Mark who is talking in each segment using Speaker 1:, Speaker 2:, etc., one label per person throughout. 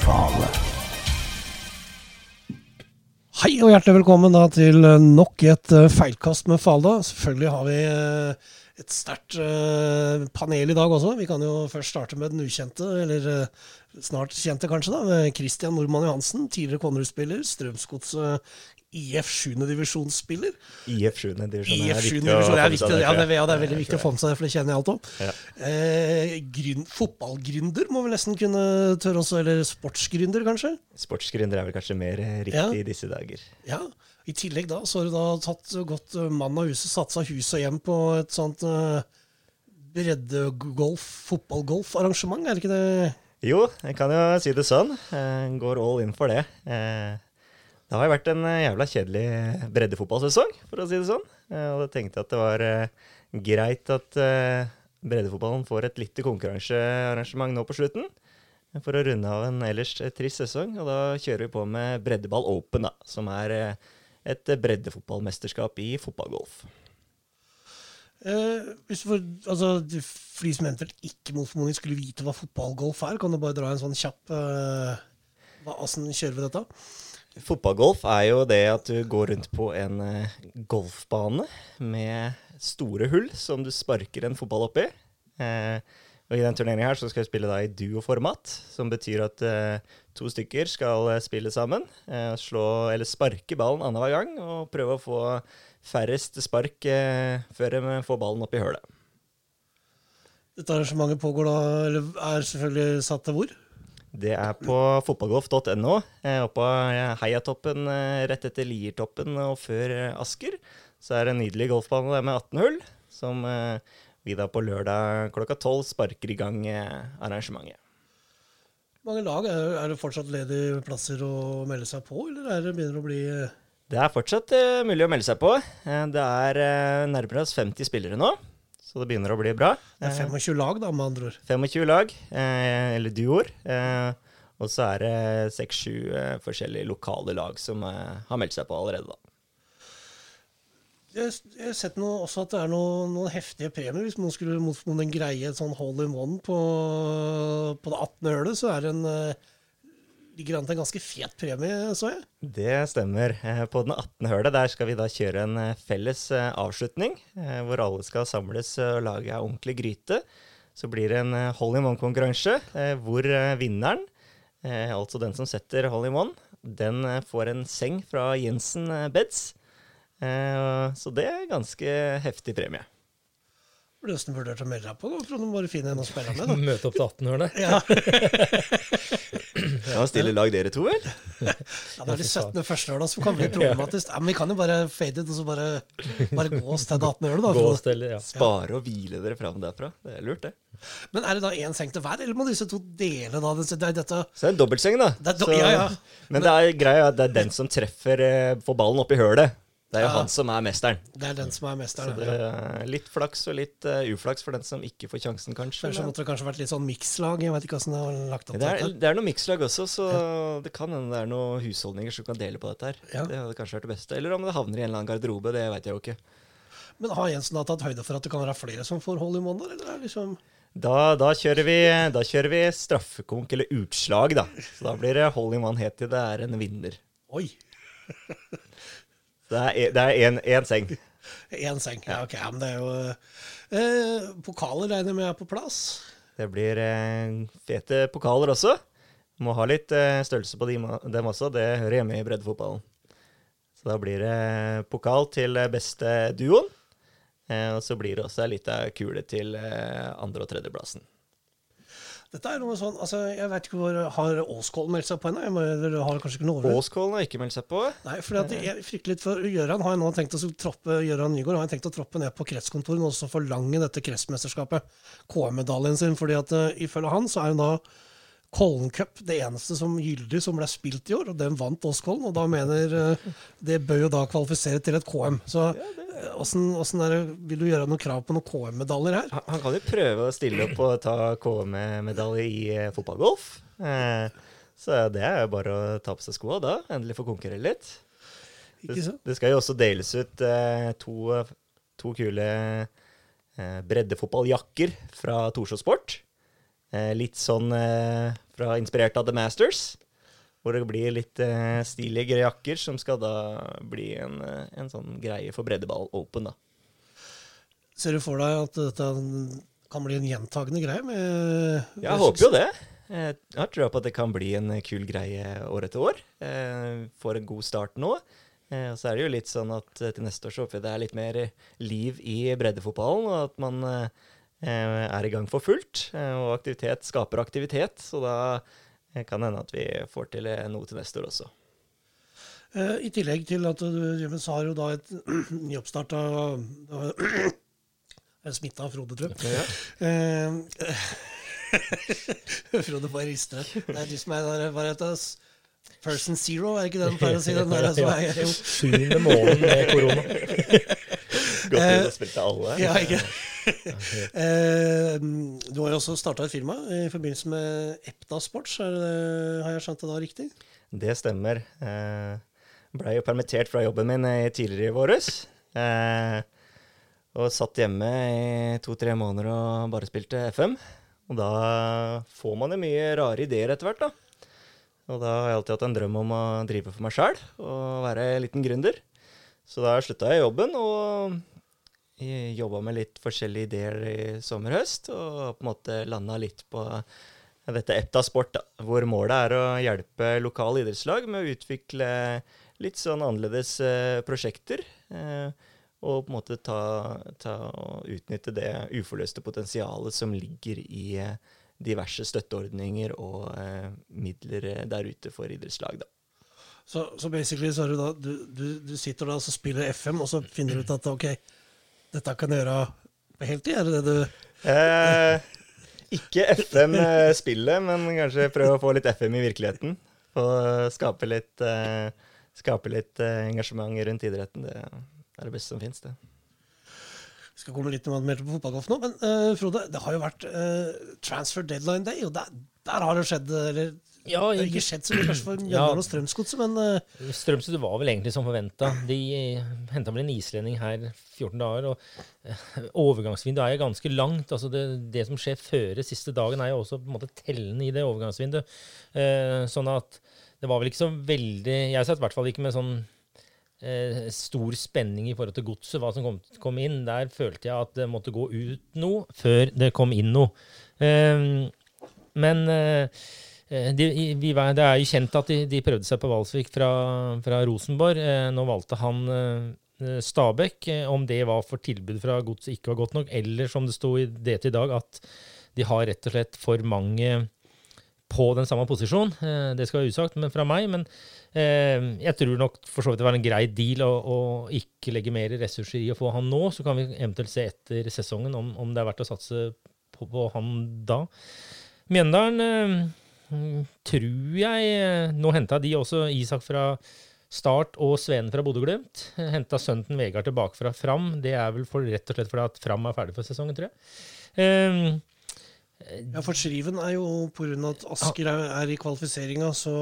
Speaker 1: Fale.
Speaker 2: Hei og hjertelig velkommen da til eh, nok et eh, feilkast med Falda. Selvfølgelig har vi eh, et sterkt panel i dag også. Vi kan jo først starte med den ukjente, eller snart kjente kanskje, da. Christian Nordmann Johansen. Tidligere Konnerud-spiller. Strømsgodset IF 7. divisjonsspiller.
Speaker 3: IF 7. divisjon er
Speaker 2: IF 7.
Speaker 3: viktig å få med
Speaker 2: viktig,
Speaker 3: seg.
Speaker 2: ja, det, ja, det er veldig viktig å få med seg det, for det kjenner jeg alt om.
Speaker 3: Ja.
Speaker 2: Eh, grunn, fotballgründer må vi nesten kunne tørre også, eller sportsgründer kanskje?
Speaker 3: Sportsgründer er vel kanskje mer eh, riktig
Speaker 2: Ja.
Speaker 3: i disse dager.
Speaker 2: Ja, I tillegg da, så har du da tatt godt eh, mann av huset, satsa hus og hjem på et sånt uh, breddegolf, fotballgolfarrangement, er det ikke det?
Speaker 3: Jo, jeg kan jo si det sånn. Jeg går all in for det. Eh, det har jo vært en eh, jævla kjedelig breddefotballsesong, for å si det sånn. Eh, og jeg tenkte at det var eh, greit at eh, breddefotballen får et lite konkurransearrangement nå på slutten. For å runde av en ellers eh, trist sesong. Og da kjører vi på med Breddeball Open, da, som er eh, et breddefotballmesterskap i fotballgolf.
Speaker 2: Eh, hvis får, altså, for de som eventuelt ikke mot formodning skulle vite hva fotballgolf er, kan du bare dra en sånn kjapp hva Åssen kjører vi dette?
Speaker 3: Fotballgolf er jo det at du går rundt på en eh, golfbane med store hull som du sparker en fotball oppi. Eh, og I den turneringen her så skal vi spille da i duoformat, som betyr at eh, to stykker skal eh, spille sammen. Eh, slå, eller sparke ballen annenhver gang og prøve å få færrest spark eh, før de får ballen opp i hølet.
Speaker 2: Dette arrangementet pågår da, eller er selvfølgelig satt til hvor?
Speaker 3: Det er på fotballgolf.no. Oppe oppå eh, Heiatoppen eh, rett etter Liertoppen og før eh, Asker. Så er det en nydelig golfbane der med 18 hull, som eh, vi da på lørdag klokka 12 sparker i gang eh, arrangementet.
Speaker 2: Mange lag, er, er det fortsatt ledige plasser å melde seg på, eller er det begynner å bli eh,
Speaker 3: Det er fortsatt eh, mulig å melde seg på. Eh, det er eh, nærmere oss 50 spillere nå, så det begynner å bli bra.
Speaker 2: Det er 25 lag, da, med andre ord.
Speaker 3: 25 lag, eh, eller duoer. Eh, og så er det 6-7 eh, forskjellige lokale lag som eh, har meldt seg på allerede, da.
Speaker 2: Jeg, jeg har sett noe, også at det er noe, noen heftige premier. Hvis man skulle mot formodning greie et sånn hole in one på, på det 18. hølet, så er det en eh, ligger an til en ganske fet premie, så jeg.
Speaker 3: Det stemmer. Eh, På den 18. hølet der skal vi da kjøre en eh, felles eh, avslutning, hvor alle skal samles og lage ei ordentlig gryte. Så blir det en hole in one-konkurranse, hvor vinneren, altså den som setter hole in one, den får en seng fra Jensen Beds. Eh, Så det er ganske heftig premie.
Speaker 2: Burde nesten vurdert å melde deg på, da, for må bare finne en å spille med. da.
Speaker 4: Møte opp til 18-hølet.
Speaker 2: Ja,
Speaker 3: Ja, stille lag dere to, vel?
Speaker 2: ja, det er de 17. første som kan bli problematisk. Ja, men vi kan jo bare fade ut og så bare, bare gå oss til det 18. hølet, da.
Speaker 4: Gå og
Speaker 2: Frode.
Speaker 4: ja.
Speaker 3: Spare og hvile dere fram derfra. Det er lurt, det.
Speaker 2: Men er det da én seng til hver, eller må disse to dele da? Det er dette
Speaker 3: Så det er en dobbeltseng, da.
Speaker 2: Det er do-
Speaker 3: Så-
Speaker 2: ja, ja.
Speaker 3: Men det er greia at det er den som treffer eh, får ballen opp i hølet. Det er jo
Speaker 2: Ja.
Speaker 3: han som er mesteren.
Speaker 2: Det er den som er
Speaker 3: Så det er litt flaks og litt uh, uflaks for den som ikke får sjansen, kanskje.
Speaker 2: Kanskje måtte det kanskje vært litt sånn mikslag. Jeg vet ikke hvordan det har lagt opp
Speaker 3: det, er, det er noe mikslag også, så det kan hende det er noen husholdninger som kan dele på dette her.
Speaker 2: Ja.
Speaker 3: Det hadde kanskje vært det beste. Eller om det havner i en eller annen garderobe, det vet jeg jo ikke.
Speaker 2: Men har Jensen da tatt høyde for at det kan være flere som får hold i måneder, eller er det liksom
Speaker 3: Da, da, kjører vi, da kjører vi straffekonk, eller utslag, da. Så da blir det hold in one helt til det er en vinner.
Speaker 2: Oi,
Speaker 3: Det er, en seng.
Speaker 2: én seng. Ja, ok, men det er jo eh, Pokaler regner med er på plass.
Speaker 3: Det blir eh, fete pokaler også. Må ha litt eh, størrelse på dem, dem også. Det hører hjemme i breddefotballen. Så da blir det pokal til eh, beste duoen. Eh, og så blir det også ei lita kule til eh, andre- og tredjeplassen.
Speaker 2: Dette er noe sånn, altså Jeg vet ikke hvor Har Åskollen meldt seg på ennå? Dere har kanskje ikke noe over?
Speaker 3: Åskålen har ikke meldt seg på.
Speaker 2: Nei, for jeg frykter litt for Gjøran har jeg nå tenkt å troppe Gjøran Nygaard har jeg tenkt å troppe ned på kretskontoret og forlange dette kretsmesterskapet, KM-medaljen sin. fordi at uh, ifølge han så er hun da Kollen Cup det eneste som gyldig som ble spilt i år, og den vant Åskollen. Og da mener eh, Det bør jo da kvalifisere til et KM. Så eh, åssen er det, vil du gjøre noe krav på noen KM-medaljer her?
Speaker 3: Han, han kan jo prøve å stille opp og ta KM-medalje i eh, fotballgolf. Eh, så det er jo bare å ta på seg skoa da. Endelig få konkurrere litt. Det, det skal jo også deles ut eh, to, to kule eh, breddefotballjakker fra Torshov Sport. Eh, litt sånn eh, fra inspirert av The Masters. Hvor det blir litt eh, stilige jakker, som skal da bli en, en sånn greie for breddeball open, da.
Speaker 2: Ser du for deg at dette kan bli en gjentagende greie? Med
Speaker 3: Jeg håper jo det. Jeg har trua på at det kan bli en kul greie år etter år. Eh, Får en god start nå. Eh, Og så er det jo litt sånn at til neste år så håper jeg det er litt mer liv i breddefotballen, og at man er i gang for fullt. eh, Og aktivitet skaper aktivitet, så da eh, kan det hende at vi får til eh, noe til neste år også.
Speaker 2: Eh, I tillegg til at du Jørgen, har jo da et nyoppstarta Smitta av Frode, tror jeg. Ja. Frode bare rister. Det er du som er der, hva heter det? Person zero, er ikke det den pleier å si? Den der, som er, jo,
Speaker 1: Sjuende måneden med korona.
Speaker 3: Godt
Speaker 2: Eh,
Speaker 3: å spille til alle.
Speaker 2: ja, ikke? Eh, du har jo også starta et firma i forbindelse med Epta Sports, det, har jeg skjønt det da riktig?
Speaker 3: Det stemmer. Eh, Blei jo permittert fra jobben min eh, tidligere i våres. Og satt hjemme i to-tre måneder og bare spilte FM. Og da får man jo mye rare ideer etter hvert, da. Og da har jeg alltid hatt en drøm om å drive for meg sjæl og være en liten gründer. Så da slutta jeg jobben og jobba med litt forskjellige ideer i sommer-høst. Og på en måte landa litt på dette Epta Sport, hvor målet er å hjelpe lokale idrettslag med å utvikle litt sånn annerledes eh, prosjekter. Eh, og på en måte ta, ta og utnytte det uforløste potensialet som ligger i eh, diverse støtteordninger og midler der ute for idrettslag. Da.
Speaker 2: Så, så basically så er du da du, du, du sitter da og spiller FM, og så finner du ut at ok, dette kan jeg gjøre på heltid? Er det det du
Speaker 3: Eh, ikke FM-spillet, men kanskje prøve å få litt FM i virkeligheten. Og skape litt, eh, skape litt eh, engasjement rundt idretten. Det er det beste som fins, det.
Speaker 2: Vi skal komme litt mer til fotballgolf nå, men eh, Frode, det har jo vært eh, transfer deadline day, og der, der har det skjedd Eller
Speaker 1: Ja,
Speaker 2: det har ikke skjedd så mye kanskje for
Speaker 1: Ja.
Speaker 2: Mjøndalen og Strømsgodset, men eh,
Speaker 1: Strømsø var vel egentlig som forventa. De henta vel en islending her 14 dager. og eh, Overgangsvinduet er jo ganske langt. altså Det, det som skjer før siste dagen, er jo også på en måte tellende i det overgangsvinduet. Eh, sånn at det var vel ikke så veldig Jeg satt i hvert fall ikke med sånn eh, stor spenning i forhold til godset, hva som kom, kom inn. Der følte jeg at det måtte gå ut noe før det kom inn noe. Eh, men eh, de, vi, det er jo kjent at de, de prøvde seg på Valsvik fra, fra Rosenborg. Eh, nå valgte han eh, Stabæk. Eh, om det var for tilbud fra godset ikke var godt nok, eller som det sto i det til i dag, at de har rett og slett for mange på den samme posisjon. Eh, det skal være usagt men fra meg. Men eh, jeg tror nok for så vidt det var en grei deal å, å ikke legge mer ressurser i å få han nå. Så kan vi eventuelt se etter sesongen om, om det er verdt å satse på, på han da. Mjøndalen eh, tror jeg eh, Nå henta de også Isak fra Start og Sveen fra Bodø-Glimt. Henta sønnen Vegard tilbake fra Fram. Det er vel for, rett og slett fordi at Fram er ferdig for sesongen, tror jeg. Um,
Speaker 2: ja, for Skriven er jo pga. at Asker er, er i kvalifiseringa, så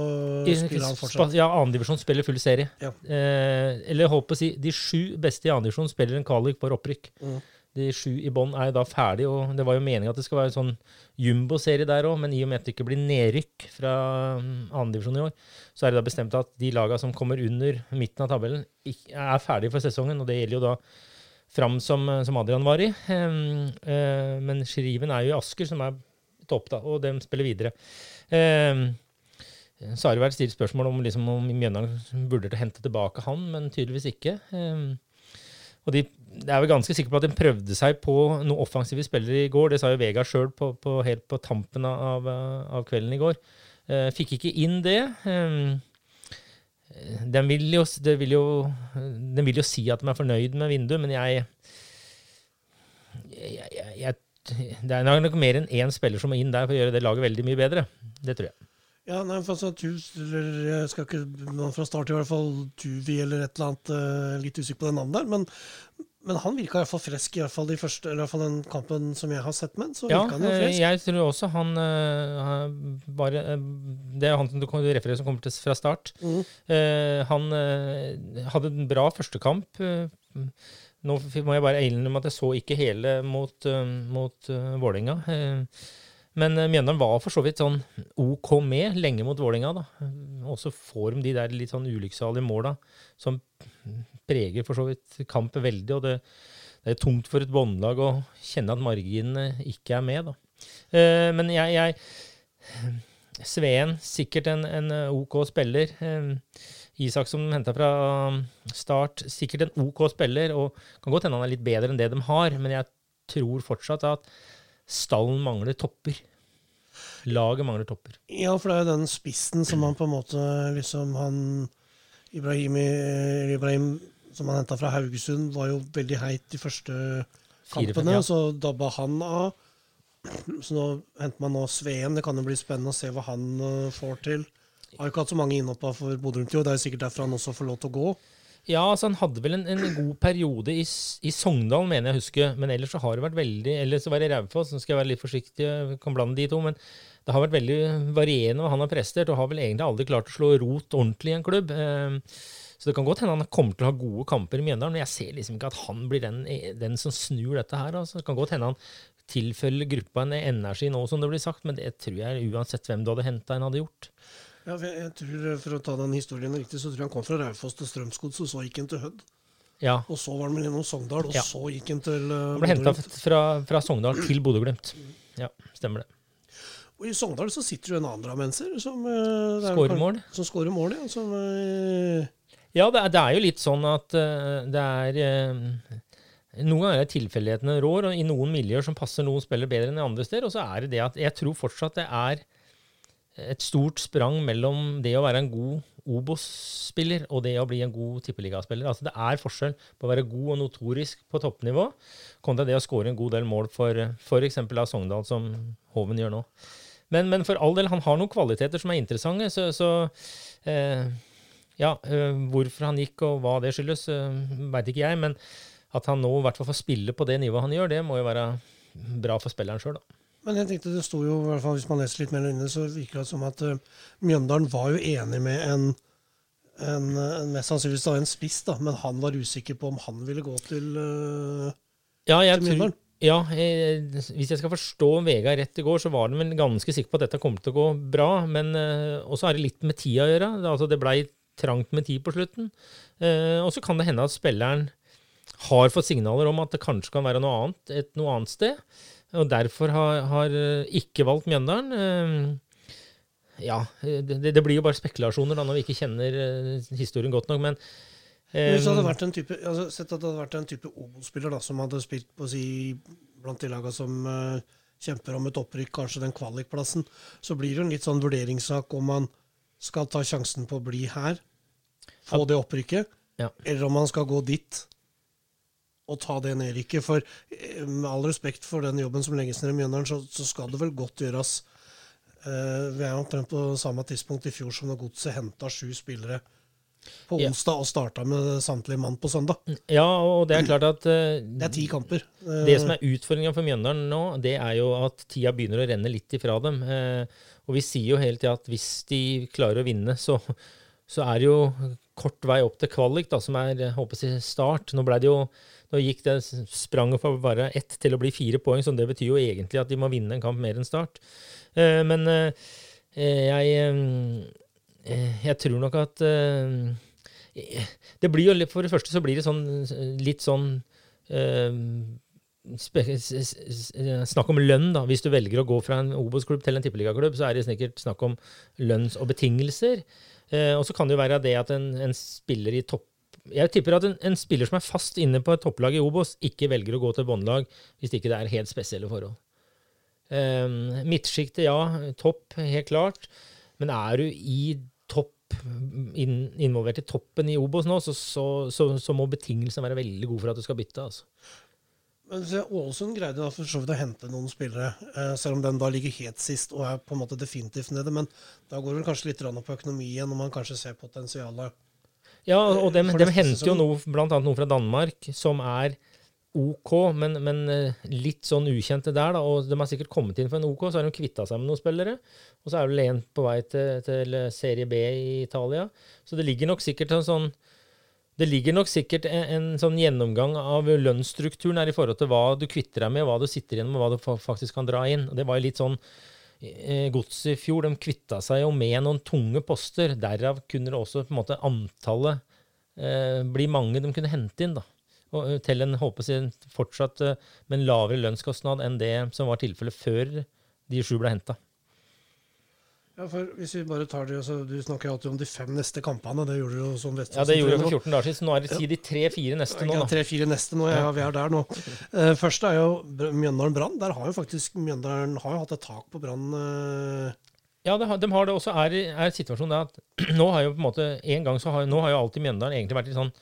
Speaker 2: spiller han fortsatt.
Speaker 1: Ja, annendivisjon spiller full serie.
Speaker 2: Ja.
Speaker 1: Eh, eller holdt på å si, de sju beste i annendivisjon spiller en kvalik for opprykk.
Speaker 2: Mm.
Speaker 1: De sju i bånn er da ferdig, og det var jo meninga at det skal være en sånn jumbo-serie der òg, men i og med at det ikke blir nedrykk fra andredivisjon annendivisjon i år, så er det da bestemt at de laga som kommer under midten av tabellen, er ferdige for sesongen, og det gjelder jo da Fram som, som Adrian var i. Eh, men Skriven er jo i Asker, som er topp, da, og de spiller videre. Så har det vært stilt spørsmål om, liksom, om Mjøndalen burde hente tilbake han, men tydeligvis ikke. Og de, jeg er vel ganske sikker på at de prøvde seg på noen offensive spillere i går. Det sa jo Vegard sjøl helt på tampen av, av kvelden i går. Eh, fikk ikke inn det. Eh, de vil, jo, det vil de vil jo si at de er fornøyd med vinduet, men jeg, jeg, jeg Det er nok mer enn én spiller som må inn der for å gjøre det laget veldig mye bedre. Det tror jeg.
Speaker 2: Ja, nei, for altså, tu, eller, jeg skal ikke fra start i hvert fall Tuvi eller et eller annet, eh, litt usikker på det navnet der, men, men han virka i hvert fall frisk, i hvert fall, de første, eller i hvert fall den kampen som jeg har sett med så
Speaker 1: Ja,
Speaker 2: han jo
Speaker 1: eh,
Speaker 2: frisk.
Speaker 1: jeg tror også han eh, bare eh, Det er han som du refererer som kommer til fra start. Mm. Han hadde en bra første kamp. eh, nå må jeg bare innrømme at jeg så ikke hele mot, mot Vålerenga. Men eh, Mjøndalen var for så vidt sånn OK med lenge mot Vålinga da. Og så får de de der litt sånn ulykksalige måla som preger for så vidt kampen veldig. Og det, det er tungt for et båndlag å kjenne at marginene ikke er med, da. Eh, men jeg, jeg Sveen, sikkert en, en OK spiller. Eh, Isak som henta fra start, sikkert en OK spiller. Og kan godt hende han er litt bedre enn det de har, men jeg tror fortsatt at stallen mangler topper. Laget mangler topper.
Speaker 2: Ja, for det er jo den spissen som han på en måte liksom han Ibrahim, Ibrahim som han henta fra Haugesund, var jo veldig heit de første kampene.
Speaker 1: ja.
Speaker 2: Så dabba han av. Så nå henter man nå Sveen. Det kan jo bli spennende å se hva han uh, får til. Har jo ikke hatt så mange innhoppa for Bodø Glimt i år. Det er jo sikkert derfor han også får lov til å gå.
Speaker 1: Ja, altså han hadde vel en, en god periode i, i Sogndal, mener jeg å huske. Men ellers så har det vært veldig Eller så var det Raufoss, nå skal jeg være litt forsiktig, jeg kan blande de to. Men det har vært veldig varierende hva han har prestert, og har vel egentlig aldri klart å slå rot ordentlig i en klubb. Eh, Så det kan godt hende han kommer til å ha gode kamper i Mjøndalen, men jeg ser liksom ikke at han blir den, den som snur dette her. Altså. Det kan godt hende han tilfølger gruppa en energi nå, som det blir sagt, men det tror jeg uansett hvem du hadde henta, en hadde gjort.
Speaker 2: Ja, jeg, jeg tror, eh, For å ta den historien riktig, så tror jeg han kom fra Raufoss til Strømsgods, og så gikk han til Hødd.
Speaker 1: Ja.
Speaker 2: Og så var han vel innom Sogndal, og
Speaker 1: Ja.
Speaker 2: så gikk han til uh,
Speaker 1: Han ble henta fra, fra Sogndal til Bodø-Glimt. Ja, stemmer det.
Speaker 2: Og I Sogndal så sitter jo en annen drammenser som uh, er
Speaker 1: Skårer mål.
Speaker 2: Som skårer mål, ja. Som, uh,
Speaker 1: Ja, det er, det er jo litt sånn at uh, det er eh, Noen ganger er tilfeldighetene rår, og i noen miljøer som passer noen spillere bedre enn i andre steder. Og så er det det at jeg tror fortsatt det er et stort sprang mellom det å være en god Obos-spiller og det å bli en god tippeligaspiller. Altså det er forskjell på å være god og notorisk på toppnivå kontra det å skåre en god del mål for f.eks. av Sogndal, som Hoven gjør nå. Men, men for all del, han har noen kvaliteter som er interessante, så, så eh, ja, øh, hvorfor han gikk og hva det skyldes, øh, veit ikke jeg. Men at han nå i hvert fall får spille på det nivået han gjør, det må jo være bra for spilleren sjøl, da.
Speaker 2: Men jeg tenkte det sto jo, i hvert fall hvis man leser litt mer inne, så virker det som at uh, Mjøndalen var jo enig med en, en, en mest sannsynligvis da en spiss, da, men han var usikker på om han ville gå til uh,
Speaker 1: Ja, jeg
Speaker 2: Til Mjøndalen?
Speaker 1: Ja eh, hvis jeg skal forstå Vegard rett i går, så var han vel ganske sikker på at dette kom til å gå bra. Men eh, også er det litt med tida å gjøre. Altså, det blei trangt med tid på slutten. Eh, og så kan det hende at spilleren har fått signaler om at det kanskje kan være noe annet et noe annet sted. Og derfor har, har eh, ikke valgt Mjøndalen. Eh, ja, det, det blir jo bare spekulasjoner da når vi ikke kjenner eh, historien godt nok. Men
Speaker 2: Hvis det hadde vært en type, altså, sett at det hadde vært en type Obos-spiller som hadde spilt på si, blant de lagene som uh, kjemper om et opprykk, kanskje den kvalikplassen, så blir det en litt sånn vurderingssak om man skal ta sjansen på å bli her, få det opprykket,
Speaker 1: Ja.
Speaker 2: eller om man skal gå dit og ta det nedrykket. For eh, med all respekt for den jobben som legges ned i Mjøndalen, så, så skal det vel godt gjøres. Uh, vi er omtrent på samme tidspunkt i fjor som da Godset henta sju spillere på onsdag og starta med samtlige mann på søndag.
Speaker 1: ja, og det er klart at uh,
Speaker 2: Det er ti kamper. Uh,
Speaker 1: Det som er utfordringa for Mjøndalen nå, det er jo at tida begynner å renne litt ifra dem. Uh, og vi sier jo hele tida at hvis de klarer å vinne, så, så er det jo kort vei opp til kvalik, da, som er håper jeg, start. Nå ble det jo nå gikk det spranget fra bare ett til å bli fire poeng, så det betyr jo egentlig at de må vinne en kamp mer enn start. Eh, men jeg, jeg tror nok at eh, det blir jo, For det første så blir det sånn, litt sånn eh, snakk om lønn, da. Hvis du velger å gå fra en Obos-klubb til en tippeligaklubb, så er det sikkert snakk om lønns- og betingelser. Eh, og så kan det jo være det at en, en spiller i topp Jeg tipper at en, en spiller som er fast inne på et topplag i Obos, ikke velger å gå til båndlag hvis ikke det er helt spesielle forhold. Um, Midtsjiktet, ja. Topp, helt klart. Men er du i topp, inn, involvert i toppen i Obos nå, så, så, så, så må betingelsene være veldig gode for at du skal bytte. altså.
Speaker 2: Men Ålesund greide da for så vidt å hente noen spillere, eh, selv om den da ligger helt sist og er på en måte definitivt nede. Men da går det kanskje litt på økonomien, når man kanskje ser potensialet.
Speaker 1: Ja, og dem,
Speaker 2: For
Speaker 1: dem henter jo noe, annet noe fra Danmark, som er OK, men, men eh, litt sånn ukjente der. da, og De har sikkert kommet inn for en OK, så har de kvitta seg med noen spillere. Og så er vel en på vei til, til Serie B i Italia. Så det ligger nok sikkert en sånn Det ligger nok sikkert en, en sånn gjennomgang av lønnsstrukturen her i forhold til hva du kvitter deg med, hva du sitter igjen med, hva du fa- faktisk kan dra inn. Og Det var jo litt sånn eh, Godset i fjor, de kvitta seg jo med noen tunge poster. Derav kunne det også på en måte antallet eh, bli mange de kunne hente inn. da. Og til en håpes fortsatt med en lavere lønnskostnad enn det som var tilfellet før de sju ble henta.
Speaker 2: Ja, for hvis vi bare tar det, så Du snakker alltid om de fem neste kampene. Det gjorde du jo som
Speaker 1: Ja, det gjorde jeg for
Speaker 2: Vestfold.
Speaker 1: 14 dager siden, nå er det si de tre-fire neste nå.
Speaker 2: Ja, tre-fire neste nå. Ja, vi er der nå. Uh, først er jo Mjøndalen Brann. Der har jo faktisk Mjøndalen har jo hatt et tak på Brann. Uh...
Speaker 1: Ja, det de har det også. Er, er situasjonen det at nå har jo på en måte en gang så har, nå har jo alltid Mjøndalen egentlig vært i sånn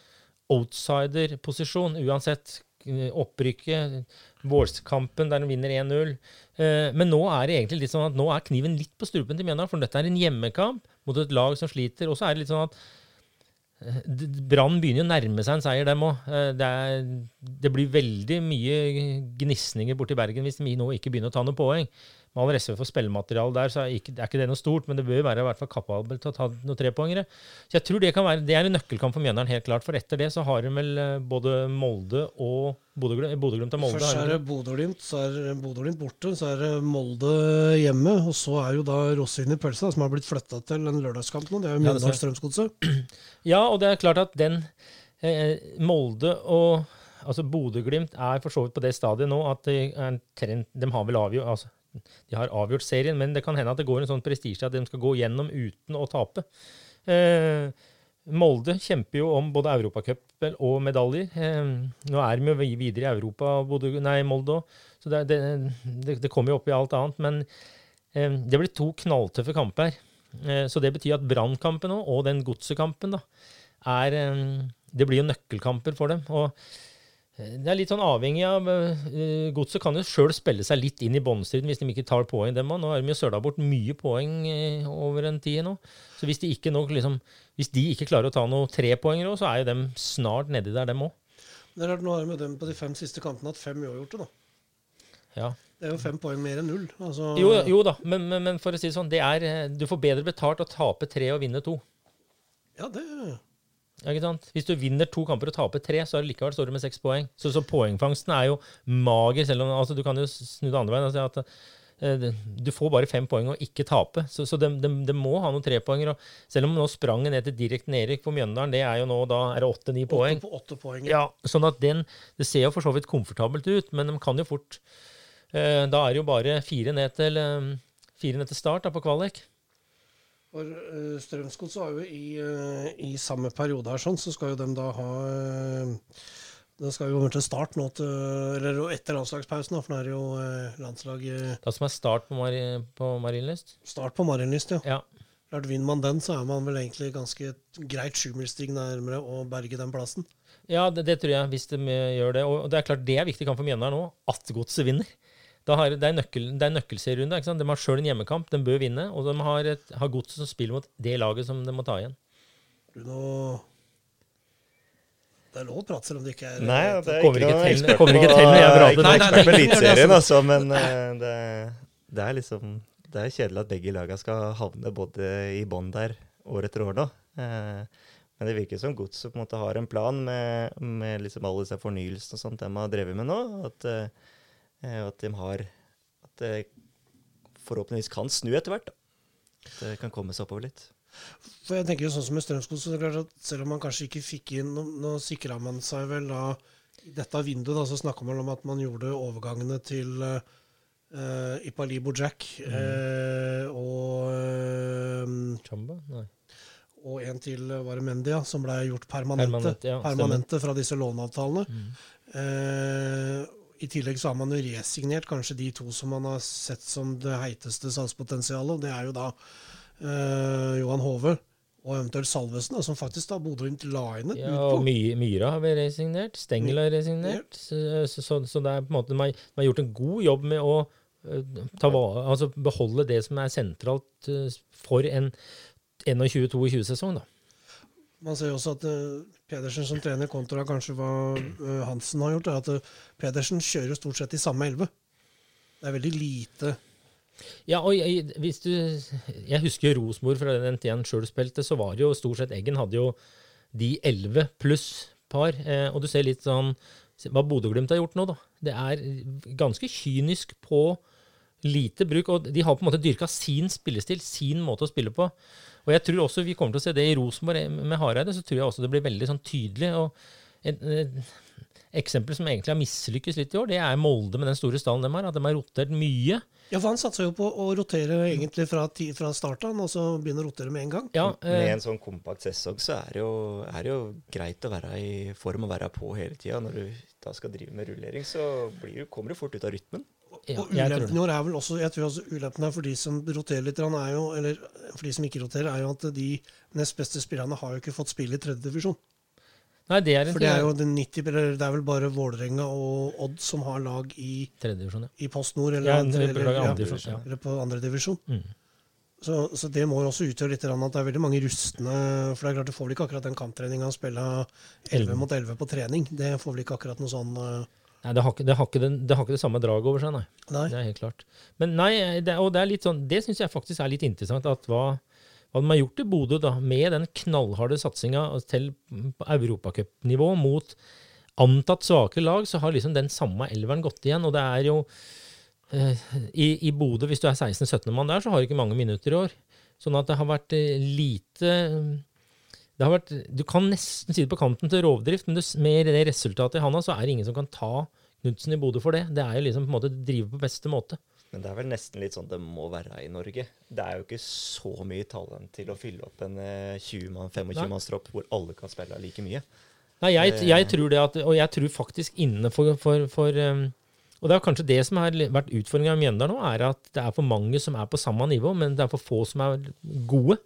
Speaker 1: outsider-posisjon, uansett. eh, Opprykket, Vårskampen der de vinner 1-0. Eh, men nå er det egentlig litt sånn at nå er kniven litt på strupen til Mjøndalen, for dette er en hjemmekamp mot et lag som sliter. Og så er det litt sånn at eh, Brann begynner å nærme seg en seier, dem òg. Det, det blir veldig mye gnisninger borti Bergen hvis de nå ikke begynner å ta noen poeng. Med all respekt for spillemateriale der, så er ikke, er ikke det noe stort, men det bør være i hvert fall kapabelt til å ta noen trepoengere. Så jeg tror det kan være, det er en nøkkelkamp for Mjøndalen, helt klart. For etter det så har de vel eh, både Molde og Bodø-Glimt Bodø-Glimt og Molde.
Speaker 2: først er det Bodø-Glimt, så er det Bodø-Glimt borte. Så er det Molde hjemme. Og så er jo da Rosin i pølsa, som har blitt flytta til en lørdagskamp nå. Det er jo Mjøndalen-Strømsgodset.
Speaker 1: Ja, og det er klart at den eh, Molde og altså Bodø-Glimt er for så vidt på det stadiet nå at de, en trend, de har vel avgjort altså, de har avgjort serien, men det kan hende at det går en sånn prestisje at de skal gå gjennom uten å tape. Eh, Molde kjemper jo om både Europacup og medaljer. Eh, nå er de jo videre i Europa, Bodø, nei, Molde òg, så det, det, det, det kommer jo opp i alt annet. Men eh, det blir to knalltøffe kamper. Eh, så det betyr at Brannkampen og den godsekampen da, er eh, Det blir jo nøkkelkamper for dem. og det er litt sånn avhengig av uh, Godset kan jo sjøl spille seg litt inn i båndstriden hvis de ikke tar poeng, dem. Nå har de jo søla bort mye poeng eh, over en tid nå. Så hvis de ikke, nok, liksom, hvis de ikke klarer å ta noen trepoengere òg, så er jo dem snart nedi der, dem òg.
Speaker 2: Det er rart, Nå har de med dem på de fem siste kampene hatt fem uavgjorte, da.
Speaker 1: Ja.
Speaker 2: Det er jo fem poeng mer enn null. Altså,
Speaker 1: Jo, jo da, men, men, men for å si det sånn, det er, eh, du får bedre betalt å tape tre og vinne to.
Speaker 2: Ja, det
Speaker 1: Ja, Ikke sant? Hvis du vinner to kamper og taper tre, så er det likevel står du med seks poeng. Så, så poengfangsten er jo mager, selv om altså, du kan jo snu det andre veien og si at eh, du får bare fem poeng og ikke tape. Så, så det de, de må ha noen trepoenger. Selv om nå sprang det ned til direkte nedrykk for Mjøndalen, det er jo nå da er det åtte-ni poeng.
Speaker 2: åtte, på åtte poeng.
Speaker 1: Ja, sånn at den, Det ser jo for så vidt komfortabelt ut, men de kan jo fort eh, Da er det jo bare fire ned til, eh, fire ned til start da, på kvalik.
Speaker 2: For uh, Strømsgodset har jo i, uh, i samme periode her sånn, så skal jo de da ha uh, Den skal jo komme til start nå til, eller etter landslagspausen, da, for nå er det jo uh, landslag eh,
Speaker 1: Da som er start på, Mari, på Marienlyst.
Speaker 2: Start på Marienlyst, ja.
Speaker 1: Ja.
Speaker 2: Klart Vinner man den, så er man vel egentlig ganske greit sjumilssteg nærmere å berge den plassen.
Speaker 1: Ja, det, det tror jeg, hvis de eh, gjør det. Og det er klart det er viktig kamp for Mjøndalen nå, at Godset vinner. Da har, det er nøkkel, det er en nøkkelserierunde. De har sjøl en hjemmekamp, de bør vinne. Og de har, et, har Godset som spiller mot det laget som de må ta igjen.
Speaker 2: Du nå Det er lov å prate selv om det ikke er
Speaker 3: Nei, det er
Speaker 1: kommer
Speaker 3: ikke
Speaker 1: ikke
Speaker 3: noe
Speaker 1: til- kommer ikke til når jeg prater.
Speaker 2: Nei, nei,
Speaker 3: ekspert på
Speaker 2: nei,
Speaker 3: Eliteserien, altså, men eh, det, det er liksom Det er kjedelig at begge lagene skal havne både i bånn der år etter år nå. Eh, Men det virker som Godset på en måte har en plan med, med liksom alle disse fornyelsene og sånt de har drevet med nå. At, eh, at de har At det forhåpentligvis kan snu etter hvert. At det kan komme seg oppover litt.
Speaker 2: For jeg tenker jo sånn som med Strømskog, så er det klart at selv om man kanskje ikke fikk inn Nå, nå sikra man seg vel da I dette vinduet da, så snakker man om at man gjorde overgangene til uh, Ipali mm. uh, og, eh,
Speaker 1: Chamba? Nei.
Speaker 2: og en til eh, var det Mendia, som ble gjort permanente,
Speaker 1: Permanent, ja,
Speaker 2: permanente fra disse låneavtalene.
Speaker 1: Mm.
Speaker 2: Eh, I tillegg så har man jo resignert kanskje de to som man har sett som det heiteste salgspotensialet. og Det er jo da eh, Johan Hove og eventuelt Salvesen, som faktisk da Bodø-Glimt la inn et
Speaker 1: Ja,
Speaker 2: bud
Speaker 1: og
Speaker 2: på.
Speaker 1: My, Myra har vi resignert. Stengel har resignert. Så, så, så, det er på en måte, man, man har gjort en god jobb med å eh, ta altså beholde det som er sentralt eh, for en 21-22-sesong. da.
Speaker 2: Man ser jo også at eh, Pedersen som trener kontra kanskje hva eh, Hansen har gjort, er at eh, Pedersen kjører jo stort sett i samme elve. Det er veldig lite
Speaker 1: Ja, og jeg, hvis du, jeg husker Rosenborg fra den tida han sjøl spilte, så var det jo stort sett Eggen hadde jo de elleve pluss par. Eh, og du ser litt sånn hva Bodø-Glimt har gjort nå, da. Det er ganske kynisk på lite bruk. Og de har på en måte dyrka sin spillestil, sin måte å spille på. Og jeg tror også vi kommer til å se det i Rosenborg med Hareide. Så tror jeg også det blir veldig sånn tydelig. og et, et eksempel som egentlig har mislykkes litt i år, det er Molde med den store stallen de har. At de har rotert mye.
Speaker 2: Ja, for han satser jo på å rotere egentlig fra, fra starten, og så begynne å rotere med en gang.
Speaker 1: Ja,
Speaker 3: Med
Speaker 1: eh,
Speaker 3: en sånn kompakt sesong så er det jo, er det jo greit å være i form og være på hele tida. Når du da skal drive med rullering, så blir du, kommer du fort ut av rytmen.
Speaker 1: Ja,
Speaker 2: og ulempen
Speaker 1: det.
Speaker 2: i år er vel også jeg tror altså ulempen er for de som roterer litt, er jo, eller for de som ikke roterer, er jo at de nest beste spillerne har jo ikke fått spille i tredjedivisjon.
Speaker 1: Nei, det er
Speaker 2: For det er jo den 90, eller det er vel bare Vålerenga og Odd som har lag i,
Speaker 1: tredjedivisjon, ja.
Speaker 2: i Post Nord, eller,
Speaker 1: Ja,
Speaker 2: andre-
Speaker 1: eller,
Speaker 2: eller,
Speaker 1: andre divisjon, ja.
Speaker 2: eller på andredivisjon.
Speaker 1: Mm.
Speaker 2: Så, så det må også utgjøre litt at det er veldig mange rustne For det er klart du får vel ikke akkurat den kamptreninga å spille 11 mot 11 på trening. Det får vel ikke akkurat noe sånn eh,
Speaker 1: Nei, det har, ikke, det, har ikke den, det har ikke det samme draget over seg, nei.
Speaker 2: Nei.
Speaker 1: Det er helt klart. Men nei, det, og det er litt sånn, det syns jeg faktisk er litt interessant. at hva, hva de har gjort i Bodø, da, med den knallharde satsinga til europacupnivå mot antatt svake lag, så har liksom den samme elveren gått igjen. Og det er jo eh, I, i Bodø, hvis du er 16-17 mann der, så har du ikke mange minutter i år. Sånn at det har vært eh, lite vært, Du kan nesten si det på kanten til rovdrift, men med det resultatet i handa, så er det ingen som kan ta Knutsen i Bodø for det. Det er jo liksom på en måte drive på beste måte.
Speaker 3: Men det er vel nesten litt sånn det må være i Norge. Det er jo ikke så mye talent til å fylle opp en eh, 20-mann,
Speaker 1: Nei.
Speaker 3: 25-mannstropp hvor alle kan spille like mye.
Speaker 1: Nei, jeg,
Speaker 3: Eh.
Speaker 1: jeg tror det at, og jeg tror faktisk innenfor for, for um, Og det er kanskje det som har vært utfordringa i Mjøndalen nå, er at det er for mange som er på samme nivå, men det er for få som er gode.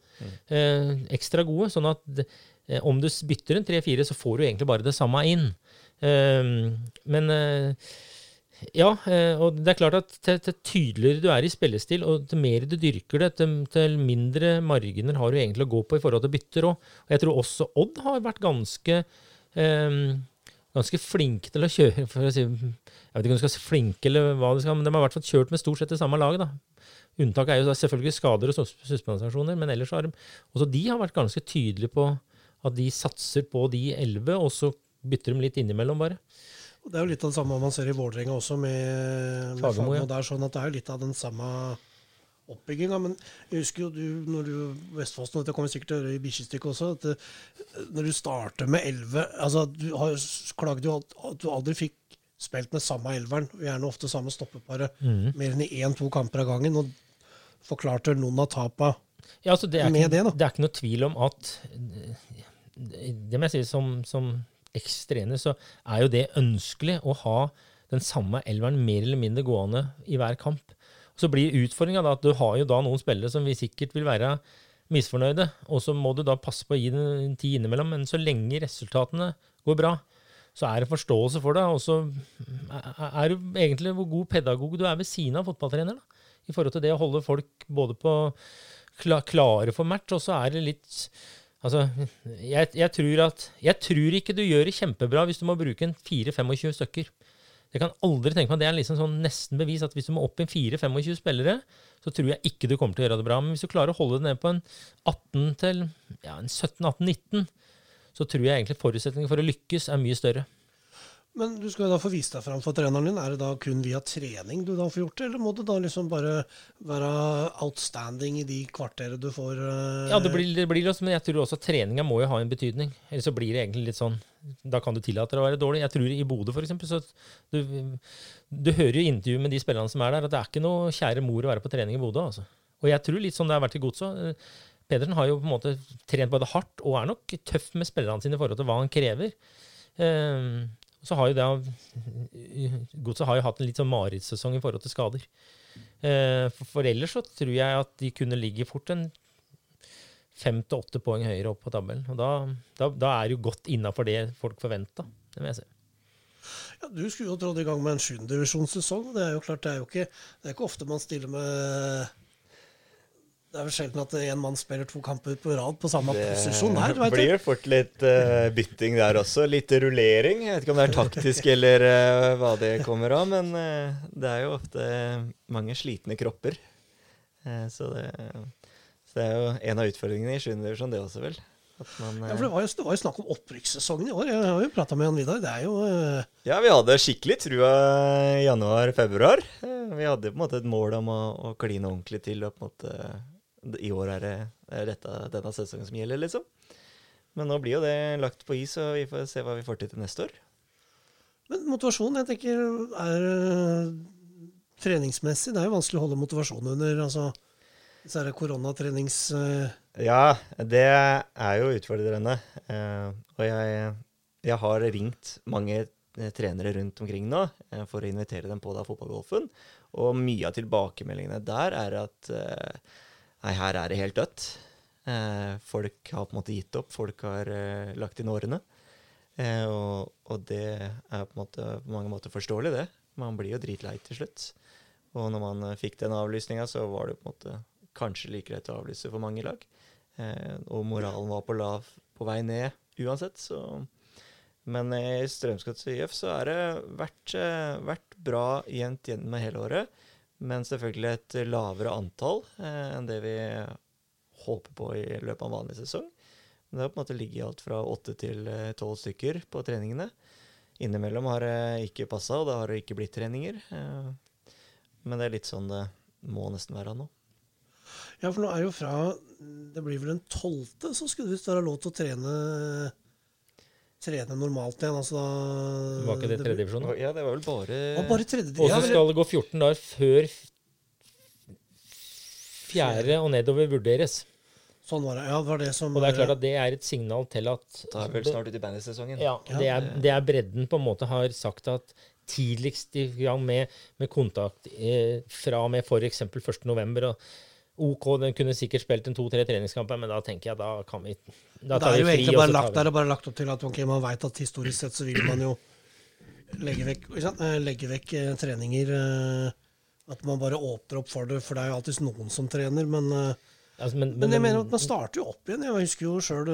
Speaker 1: Eh, ekstra gode. Sånn at eh, om du bytter en tre-fire, så får du egentlig bare det samme inn. Eh, men eh, ja, eh, og det er klart at til, tydeligere du er i spillestil, og til mer du dyrker det, til, mindre marginer har du egentlig å gå på i forhold til bytter òg. Og jeg tror også Odd har vært ganske ganske flinke til å kjøre for å si, Jeg vet ikke om du skal si flinke, eller hva du skal, men de har i hvert fall kjørt med stort sett det samme laget. da. Unntaket er jo selvfølgelig skader og sus- suspensasjoner, men ellers har de også de har vært ganske tydelige på at de satser på de elleve, og så bytter de litt innimellom, bare.
Speaker 2: Og Det er jo litt av det samme man ser i Vålerenga også, med, med
Speaker 1: Fagermo, ja.
Speaker 2: Det er sånn at det er jo litt av den samme oppbygginga. Men jeg husker jo du, når du Vestfossen, og dette kommer sikkert til å høre i bikkjestykket også, at det, når du starter med elleve altså Du har s- jo at, at du aldri fikk spilt med samme elveren, gjerne ofte samme stoppeparet,
Speaker 1: mm.
Speaker 2: mer enn i én-to kamper av gangen. Og forklarte noen av tapa.
Speaker 1: Ja, altså det, er
Speaker 2: Med
Speaker 1: ikke,
Speaker 2: det, da.
Speaker 1: det er ikke noe tvil om at Det må jeg si som, som ekstrener, så er jo det ønskelig å ha den samme elveren mer eller mindre gående i hver kamp. Så blir utfordringa at du har jo da noen spillere som vi sikkert vil være misfornøyde, og så må du da passe på å gi den tid innimellom. Men så lenge resultatene går bra, så er det forståelse for det. Og så er- du egentlig hvor god pedagog du er ved siden av fotballtrener. I forhold til det å holde folk både på klare for match, og så er det litt Altså, jeg, jeg, tror at, jeg tror ikke du gjør det kjempebra hvis du må bruke en 4-25 stykker. Jeg kan aldri tenke meg, Det er liksom sånn nesten bevis at hvis du må opp i en 4-25 spillere, så tror jeg ikke du kommer til å gjøre det bra. Men hvis du klarer å holde det ned på en 18 til ja, en 17-18-19, så tror jeg egentlig forutsetningen for å lykkes er mye større.
Speaker 2: Men du skal jo da få vist deg fram for treneren din. Er det da kun via trening du da får gjort det, eller må det da liksom bare være outstanding i de kvarterene du får eh,
Speaker 1: Ja, det blir, det blir også, men jeg tror også treninga må jo ha en betydning. Ellers så blir det egentlig litt sånn Da kan du tillate deg å være dårlig. Jeg tror i Bodø, for eksempel, så du, du hører jo intervju med de spillerne som er der, at det er ikke noe kjære mor å være på trening i Bodø. altså. Og jeg tror litt sånn det har vært i Godset. Pedersen har jo på en måte trent både hardt og er nok tøff med spillerne sine i forhold til hva han krever. Eh, så har jo det Godset har jo hatt en litt sånn marerittsesong i forhold til skader. Eh, for ellers så tror jeg at de kunne ligge fort en fem til åtte poeng høyere opp på tabellen. Og da, da, da er det jo godt innafor det folk forventa. Det vil jeg si.
Speaker 2: Ja, du skulle jo trådt i gang med en sjuendedivisjonssesong. Det er jo klart, det er jo ikke, det er ikke ofte man stiller med Det er vel sjelden at en mann spiller to kamper på rad på samme posisjon der.
Speaker 3: Det blir
Speaker 2: du.
Speaker 3: fort litt uh, bytting der også. Litt rullering. Jeg vet ikke om det er taktisk eller uh, hva det kommer av, men uh, det er jo ofte mange slitne kropper. Så, det, så det er jo en av utfordringene i 7. divisjon, det også, vel. At man,
Speaker 2: Ja, for det var, jo, det var jo snakk om opprykkssesongen i år. Jeg har jo prata med Jan Vidar. Det er jo
Speaker 3: Ja, vi hadde skikkelig trua i januar-februar. Vi hadde på en måte et mål om å, å kline ordentlig til. Og på en måte I år er det dette, denne sesongen som gjelder, liksom. Men nå blir jo det lagt på is, og vi får se hva vi får til til neste år.
Speaker 2: Men motivasjon, jeg tenker, er eh, treningsmessig. Det er jo vanskelig å holde motivasjonen under altså, så er det koronatrenings... eh,
Speaker 3: Ja, det er jo utfordrende. Eh, og jeg, jeg har ringt mange trenere rundt omkring nå for å invitere dem på da fotballgolfen. Og mye av tilbakemeldingene der er at nei, her er det helt dødt. Eh, folk har på en måte gitt opp. Folk har eh, lagt inn årene. Eh, og, og det er på, måte, på mange måter forståelig, det. Man blir jo dritlei til slutt. Og når man fikk den avlysninga, så var det på en måte kanskje like greit å avlyse for mange lag. Og moralen var på lav på vei ned uansett, så Men i Strømsgods IF så er det vært, vært bra jevnt gjennom hele året. Men selvfølgelig et lavere antall eh, enn det vi håper på i løpet av vanlig sesong. Men det har på en måte ligget alt fra åtte til eh, tolv stykker på treningene. Innimellom har det ikke passa, og da har det ikke blitt treninger. Eh, Men det er litt sånn det må nesten være nå.
Speaker 2: Ja, for nå er jo fra Det blir vel den tolvte, så skulle det visst være lov til å trene Trene normalt igjen. Altså da
Speaker 1: Var ikke det tredje divisjon?
Speaker 3: Ja, det var vel bare
Speaker 2: Ja, bare tredje
Speaker 1: Og
Speaker 2: ja,
Speaker 1: så skal det gå 14 dager før fjerde og nedover vurderes.
Speaker 2: Sånn var det. Ja, det var det som
Speaker 1: Og det er klart at det er et signal til at
Speaker 3: Da er vel snart ute i bandysesongen.
Speaker 1: Ja, det er, det er bredden på en måte har sagt at tidligst i gang med, med kontakt eh, fra og med f.eks. 1.11. OK, den kunne sikkert spilt en to-tre treningskamper, men da tenker jeg da kan vi Da
Speaker 2: Det
Speaker 1: tar
Speaker 2: er
Speaker 1: vi
Speaker 2: jo egentlig bare lagt, der er bare lagt opp til at okay, man veit at historisk sett så vil man jo legge vekk? Eh, legge vekk eh, treninger. eh, At man bare åpner opp for det, for det er jo alltid noen som trener. Men,
Speaker 1: altså, men,
Speaker 2: men jeg mener at man starter jo opp igjen. Jeg husker jo sjøl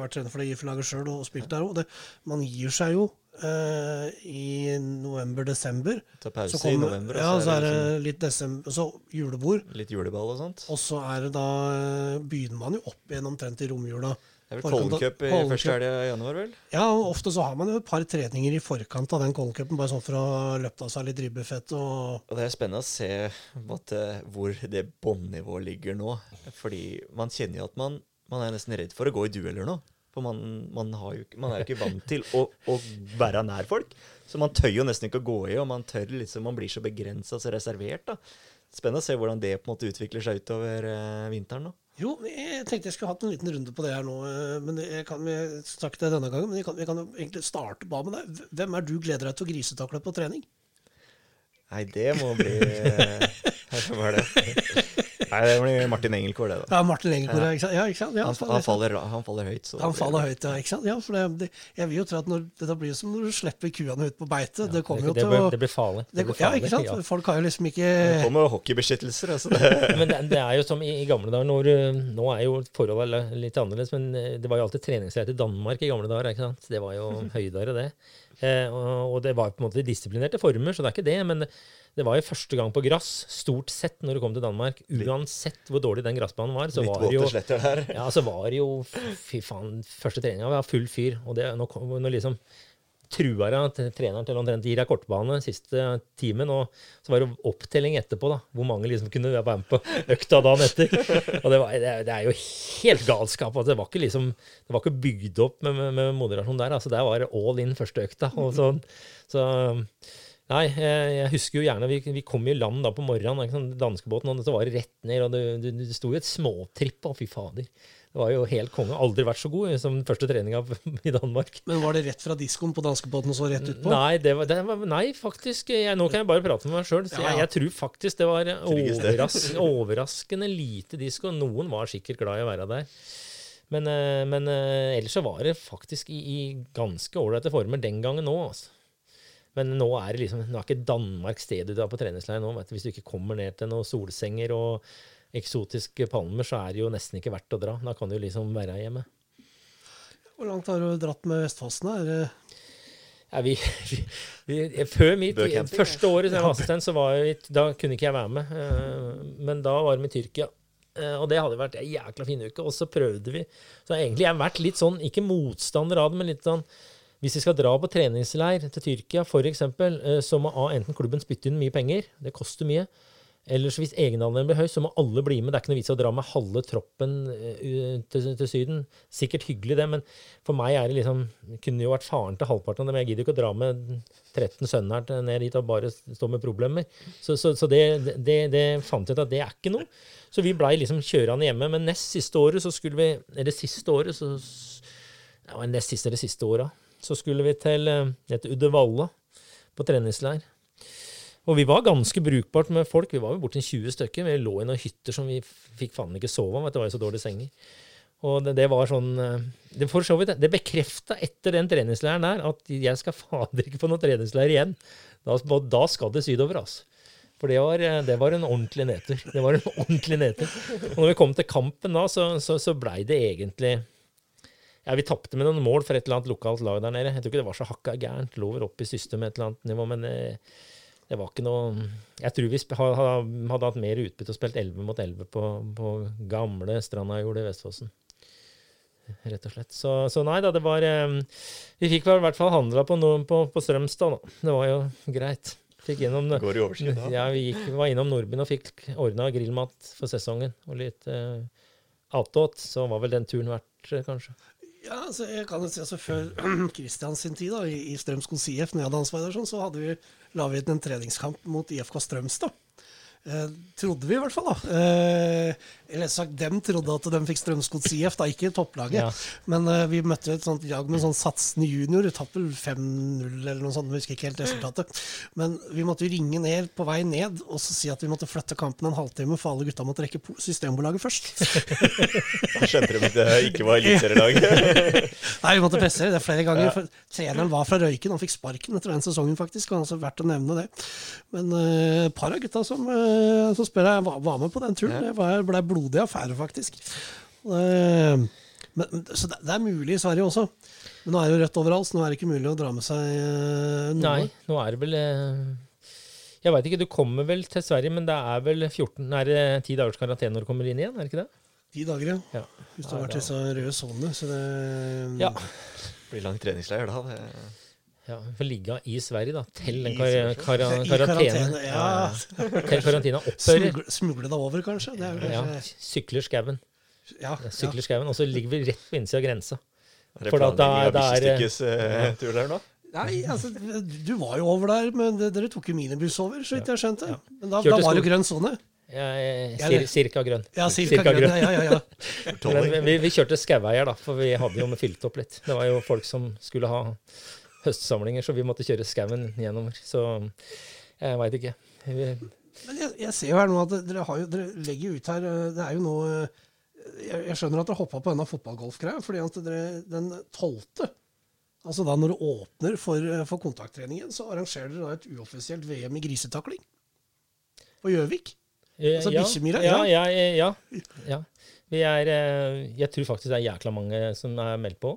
Speaker 2: vært trener for det IF-laget sjøl og spilt der òg. Man gir seg jo eh, i november-desember.
Speaker 3: Ta pause
Speaker 2: Så
Speaker 3: i november,
Speaker 2: ja,
Speaker 3: og
Speaker 2: så er det
Speaker 3: liksom
Speaker 2: litt desember, så julebord.
Speaker 3: litt juleball og sånt.
Speaker 2: Og så er det da eh, begynner man jo opp igjen omtrent i romjula.
Speaker 3: Det er vel Cup i
Speaker 2: Kollen
Speaker 3: første helg i januar, vel?
Speaker 2: Ja, og ofte så har man jo et par treninger i forkant av den Colin-cupen, bare sånn for å ha løpt av seg litt ribbefett og
Speaker 3: Og det er spennende å se på hvor det båndnivået ligger nå. Fordi man kjenner jo at man, man er nesten redd for å gå i dueller nå. For man, man, har jo, man er jo ikke vant til å, å være nær folk. Så man tør jo nesten ikke å gå i, og man tør liksom, man blir så begrensa, så reservert. da. Spennende å se hvordan det på en måte utvikler seg utover eh, vinteren nå.
Speaker 2: Jo, jeg tenkte jeg skulle hatt en liten runde på det her nå, eh, men jeg kan jeg skal det denne gangen. Men jeg kan, jeg kan egentlig starte bare med deg. Hvem er du gleder deg til å grisetakle på trening?
Speaker 3: Nei, det må bli Hva var det? Nei, det blir Martin Engelkår, det, da.
Speaker 2: Ja, Martin Engelkår, ja. ikke sant? Ja, ikke sant? Ja,
Speaker 3: Han, han, faller, han faller høyt. Så
Speaker 2: Han faller høyt, ja. ikke sant? Ja, for det, det, jeg vil jo tro at når, det blir som når du slipper kuene ut på beite. det kommer jo til
Speaker 1: blir,
Speaker 2: å
Speaker 1: det blir farlig. Det
Speaker 2: det,
Speaker 1: blir
Speaker 2: Ja, ikke sant?
Speaker 1: ja.
Speaker 2: Folk har jo liksom ikke
Speaker 3: Det kommer hockeybeskyttelser. Altså.
Speaker 1: Men det, det er jo som i, i gamle dager når, uh, Nå er jo forholdet litt annerledes, men uh, det var jo alltid treningsleir til Danmark i gamle dager. ikke sant? Det var jo høydere, det. Eh, og, og det var på en måte disiplinerte former, så det er ikke det. Men det var jo første gang på gress, stort sett, når du kom til Danmark. Uansett hvor dårlig den gressbanen var, så
Speaker 3: Litt
Speaker 1: var det jo
Speaker 3: sletter der.
Speaker 1: ja, så var det jo Fy faen, første treninga var full fyr. Og det, nå, nå liksom truer jeg treneren til omtrent gir deg kortbane siste timen, og så var det opptelling etterpå, da. Hvor mange liksom kunne være med på økta dagen etter. Og det, var, det, er- jo helt galskap. Altså, det var ikke liksom Det var ikke bygd opp med, med, med moderasjon der. altså Der var det all in første økta. og sånn. Så Nei, jeg, husker jo gjerne Vi, vi kom i land da på morgenen, ikke sant, danskebåten, og det var rett ned, og det, det, det sto jo et småtripp, og fy fader. Det var jo helt konge. Aldri vært så god som den første treninga i Danmark.
Speaker 2: Men var det rett fra diskoen på danskebåten og så rett utpå?
Speaker 1: Nei, det var, det var, nei, faktisk. Jeg, nå kan jeg bare prate med meg sjøl.
Speaker 2: Ja.
Speaker 1: Jeg, jeg tror faktisk det var overras, overraskende lite disko. Noen var sikkert glad i å være der. Men, eh, men eh, ellers så var det faktisk i, i ganske ålreite former den gangen òg, altså. Men nå er det liksom, nå er ikke Danmark stedet du er på treningsleir nå. Vet du. Hvis du ikke kommer ned til noen solsenger og eksotiske palmer, så er det jo nesten ikke verdt å dra. Da kan du liksom være hjemme.
Speaker 2: Hvor langt har du dratt med Vestfossen? Er
Speaker 1: Ja, vi, vi, vi, før mitt første året som assistent, så var jeg, da kunne ikke jeg være med. eh, Men da var vi i Tyrkia. Eh, Og det hadde vært en jækla fin uke. Og så prøvde vi. Så egentlig jeg har vært litt sånn, ikke motstander av det, men litt sånn Hvis vi skal dra på treningsleir til Tyrkia f.eks., så må A, enten klubben spytte inn mye penger. Det koster mye. Eller så hvis egenandelen blir høy, så må alle bli med. Det er ikke noe vits å dra med halve troppen eh, til, til Syden. Sikkert hyggelig, det, men for meg er det liksom Kunne jo vært faren til halvparten av dem. Jeg gidder jo ikke å dra med 13 sønner ned dit og bare stå med problemer. Så, så, så det, det, det fant jeg ut at det er ikke noe. Så vi blei liksom kjørende hjemme. Men nest siste året så skulle vi Eller siste året, så ja, Nest siste eller siste åra, så skulle vi til eh, til Uddevalla på treningsleir. Og vi var ganske brukbart med folk. Vi var jo borti 20 stykker. Vi lå i noen hytter som vi fikk faen ikke sove om. Det var jo så dårlige senger. Og det, det var sånn eh, Det for så det bekrefta etter den treningsleiren der at jeg skal fader ikke på noen treningsleir igjen. Da, da skal det sydover, altså. For det var, eh, det var en ordentlig nedtur. Det var en ordentlig nedtur. Og når vi kom til kampen da, så, så, så blei det egentlig ja, Vi tapte med noen mål for et eller annet lokalt lag der nede. Jeg tror ikke det var så hakka gærent. Lå vel opp i systemet et eller annet nivå, men det, det var ikke noe Jeg tror vi hadde hatt mer utbytte og spilt 11 mot 11 på, på gamle Strandajordet i Vestfossen. Rett og slett. Så, så nei da, det var eh, Vi fikk vel i hvert fall handla på, på, på Strømstad, da. Det var jo greit. Fikk innom.
Speaker 3: Går i overskudd da.
Speaker 1: Ja, vi gikk, var innom Nordbyen og fikk ordna grillmat for sesongen. Og litt eh, attåt. Så var vel den turen verdt, eh, kanskje.
Speaker 2: Ja, altså, jeg kan jo si altså Før Kristians tid da, i, Strømskog IF, når jeg hadde ansvar der, sånn, så hadde vi, la vi ut en treningskamp mot IFK Strømstad. Eh, trodde vi, i hvert fall. da. Eh, eller sagt, dem trodde at de fikk Strømskogs IF, da, ikke topplaget.
Speaker 1: Ja.
Speaker 2: Men eh, vi møtte et sånt jag med sånn satsende junior. Tapte 5-0 eller noe sånt. Jeg husker ikke helt resultatet. Men vi måtte jo ringe ned på vei ned og så si at vi måtte flytte kampen en halvtime, for alle gutta måtte rekke Systembolaget først.
Speaker 3: Da skjønte de at det ikke var eliteserielag.
Speaker 2: Nei, vi måtte presse det flere ganger. For treneren var fra Røyken, han fikk sparken etter den sesongen, faktisk. Og altså verdt å nevne det. Men eh, par av gutta som, uh, som spør jeg, var, var med på den turen. Det var- ble blodig affære, faktisk. Eh, men, så det, det er mulig i Sverige også. Men nå er det jo rødt overalt, så nå er det ikke mulig å dra med seg eh, noe.
Speaker 1: Nei, nå er det vel eh, Jeg veit ikke, du kommer vel til Sverige, men det er vel 14 Er det 10 dagers karantene når du kommer inn igjen? er det ikke det?
Speaker 2: Ti dager, ja.
Speaker 1: Ja.
Speaker 2: Hvis du har vært i så røde sone. Så det
Speaker 1: Ja.
Speaker 3: Blir lang treningsleir da. Det.
Speaker 1: Ja vi får ligge i Sverige, da. Til den kar kar
Speaker 2: kar
Speaker 1: karantene.
Speaker 2: ja.
Speaker 1: Til karantena opphører.
Speaker 2: Smugle, smugle deg over, kanskje. Det er jo
Speaker 1: Ja, sykler skauen.
Speaker 2: ja.
Speaker 1: Sykler skauen, Og så ligger vi rett på innsida av grensa.
Speaker 3: Er det
Speaker 1: For
Speaker 3: planlegging av bikkjestykkes eh, tur der nå?
Speaker 2: Nei, altså, du var jo over der, men dere tok jo minibuss over, så vidt jeg skjønte. Men da, da var det grønn sone.
Speaker 1: Ja, eh, cirka grønn.
Speaker 2: Ja, cirka
Speaker 1: Cirka
Speaker 2: grønn.
Speaker 1: grønn.
Speaker 2: Ja, ja, ja.
Speaker 1: Men vi, vi kjørte skaueier, da, for vi hadde jo fylt opp litt. Det var jo folk som skulle ha høstsamlinger, så vi måtte kjøre skauen gjennom. Så jeg veit ikke. Vi,
Speaker 2: Men jeg, jeg ser jo her nå at dere, har jo, dere legger ut her eh, Det er jo nå eh, Jeg, jeg skjønner at dere hoppa på denne fotballgolfgreia, fordi at dere den tolvte Altså da når det åpner for, eh, for kontakttreningen, så arrangerer dere da et uoffisielt VM i grisetakling. På Gjøvik. Altså,
Speaker 1: ja, ja,
Speaker 2: ja.
Speaker 1: ja, ja, ja. Vi er Jeg tror faktisk det er jækla mange som er meldt på.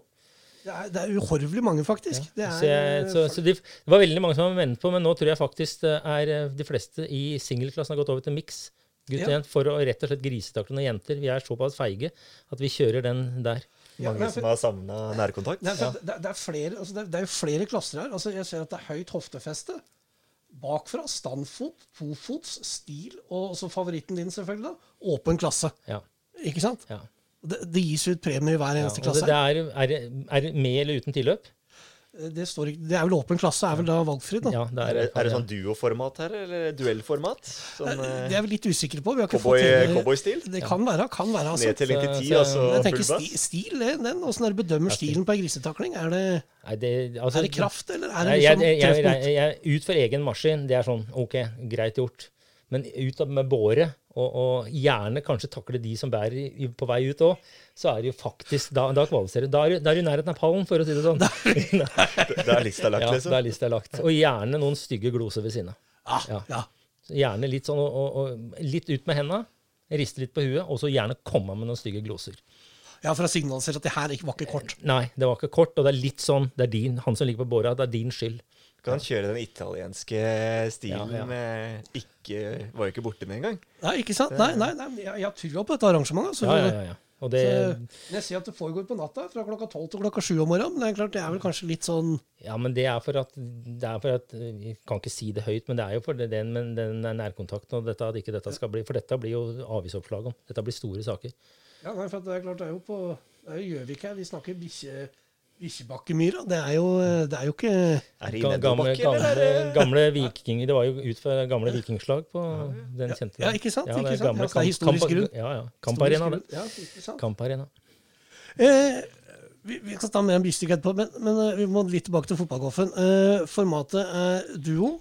Speaker 2: Det er, det er uhorvelig mange, faktisk. Det er,
Speaker 1: Så, jeg, så, så de, det var veldig mange som var ventet på, men nå tror jeg faktisk er eh, de fleste i singelklassen har gått over til mix. Gutt og
Speaker 2: Ja.
Speaker 1: jent, for å rett og slett grisetakle noen jenter. Vi er såpass feige at vi kjører den der.
Speaker 2: Ja,
Speaker 3: Mange
Speaker 2: nei,
Speaker 3: som har savna nærkontakt.
Speaker 2: Det for at det, det, er flere, altså det, det er jo flere klasser her. Altså jeg ser at det er høyt hoftefeste. Bakfra standfot, tofots, stil og så favoritten din, selvfølgelig. da, Åpen klasse.
Speaker 1: Ja.
Speaker 2: Ikke sant?
Speaker 1: ja.
Speaker 2: Det, det gis ut premier i hver eneste
Speaker 1: ja,
Speaker 2: klasse.
Speaker 1: det er, er, er det med eller uten tilløp?
Speaker 2: Det, står ikke, det er vel åpen klasse, er vel da valgfri, da.
Speaker 1: Ja, det
Speaker 3: Er
Speaker 1: er,
Speaker 3: det, det sånn duoformat her, eller duellformat? Sånn
Speaker 2: Det
Speaker 3: eh,
Speaker 2: er vi litt usikre på. Vi har
Speaker 3: cowboy- cowboystil?
Speaker 2: Det kan være. kan være, altså.
Speaker 3: Nedtelling til
Speaker 1: Så-
Speaker 3: ti, altså
Speaker 2: Jeg tenker sti, stil, det, den. Åssen er det bedømmer stilen på ei grisetakling? Er det,
Speaker 1: Nei, det, altså,
Speaker 2: er det kraft, eller er det
Speaker 1: Nei,
Speaker 2: liksom
Speaker 1: jeg, jeg, jeg, jeg, ut for egen maskin, det er sånn OK, greit gjort. Men ut med båre, og, og gjerne kanskje takle de som bærer på vei ut òg, så er det jo faktisk Da, da kvalifiserer du. Da er du- da er du i nærheten av pallen, for å si det sånn.
Speaker 3: Da er lista lagt,
Speaker 1: Ja,
Speaker 3: liksom.
Speaker 1: da er lista lagt. Og gjerne noen stygge gloser ved siden av.
Speaker 2: Ah,
Speaker 1: Ja.
Speaker 2: ja.
Speaker 1: Gjerne litt sånn, og, og, litt ut med henda, riste litt på huet, og så gjerne komme med noen stygge gloser.
Speaker 2: ja, for å signalisere at det her var ikke kort.
Speaker 1: Nei, det var ikke kort, og det er litt sånn Det er din, han som ligger på båra, det er din skyld.
Speaker 3: Kan kjøre den italienske stilen
Speaker 1: Ja, ja.
Speaker 3: med ikke Var jo ikke borte med engang.
Speaker 2: Nei, ikke sant? Nei, nei, nei jeg, har trua på dette arrangementet. altså.
Speaker 1: Ja, ja, ja, ja. Og det,
Speaker 2: Så, jeg sier at det foregår på natta, fra klokka tolv til klokka sju om morgenen, men det er klart, det er vel kanskje litt sånn
Speaker 1: ja, men det er for at det er for at Jeg kan ikke si det høyt, men det er jo for det- den, men den nærkontakten og dette, at ikke dette skal bli For dette blir jo avisoppslag om. Dette blir store saker.
Speaker 2: Ja, nei, for at det er klart, det er jo på det er jo Gjøvik her. Vi snakker bikkje, bikkjebakkemyra. Det er jo Det er jo ikke
Speaker 3: Er det i
Speaker 1: Ga- Gamle, gamle,
Speaker 3: det
Speaker 1: gamle vikinger Det var jo ut fra gamle vikingslag på den kjente
Speaker 2: Ja, ikke sant?
Speaker 1: Ja, det er
Speaker 2: sant?
Speaker 1: gamle
Speaker 2: Ja, er historisk
Speaker 1: kamp-
Speaker 2: grunn.
Speaker 1: Ja, ja. Kamparena, det.
Speaker 2: Ja, ikke sant?
Speaker 1: Kamparena.
Speaker 2: Eh, vi, vi kan ta mer om bikkjestikk etterpå, men, men eh, vi må litt tilbake til fotballgolfen. Eh, formatet er duo.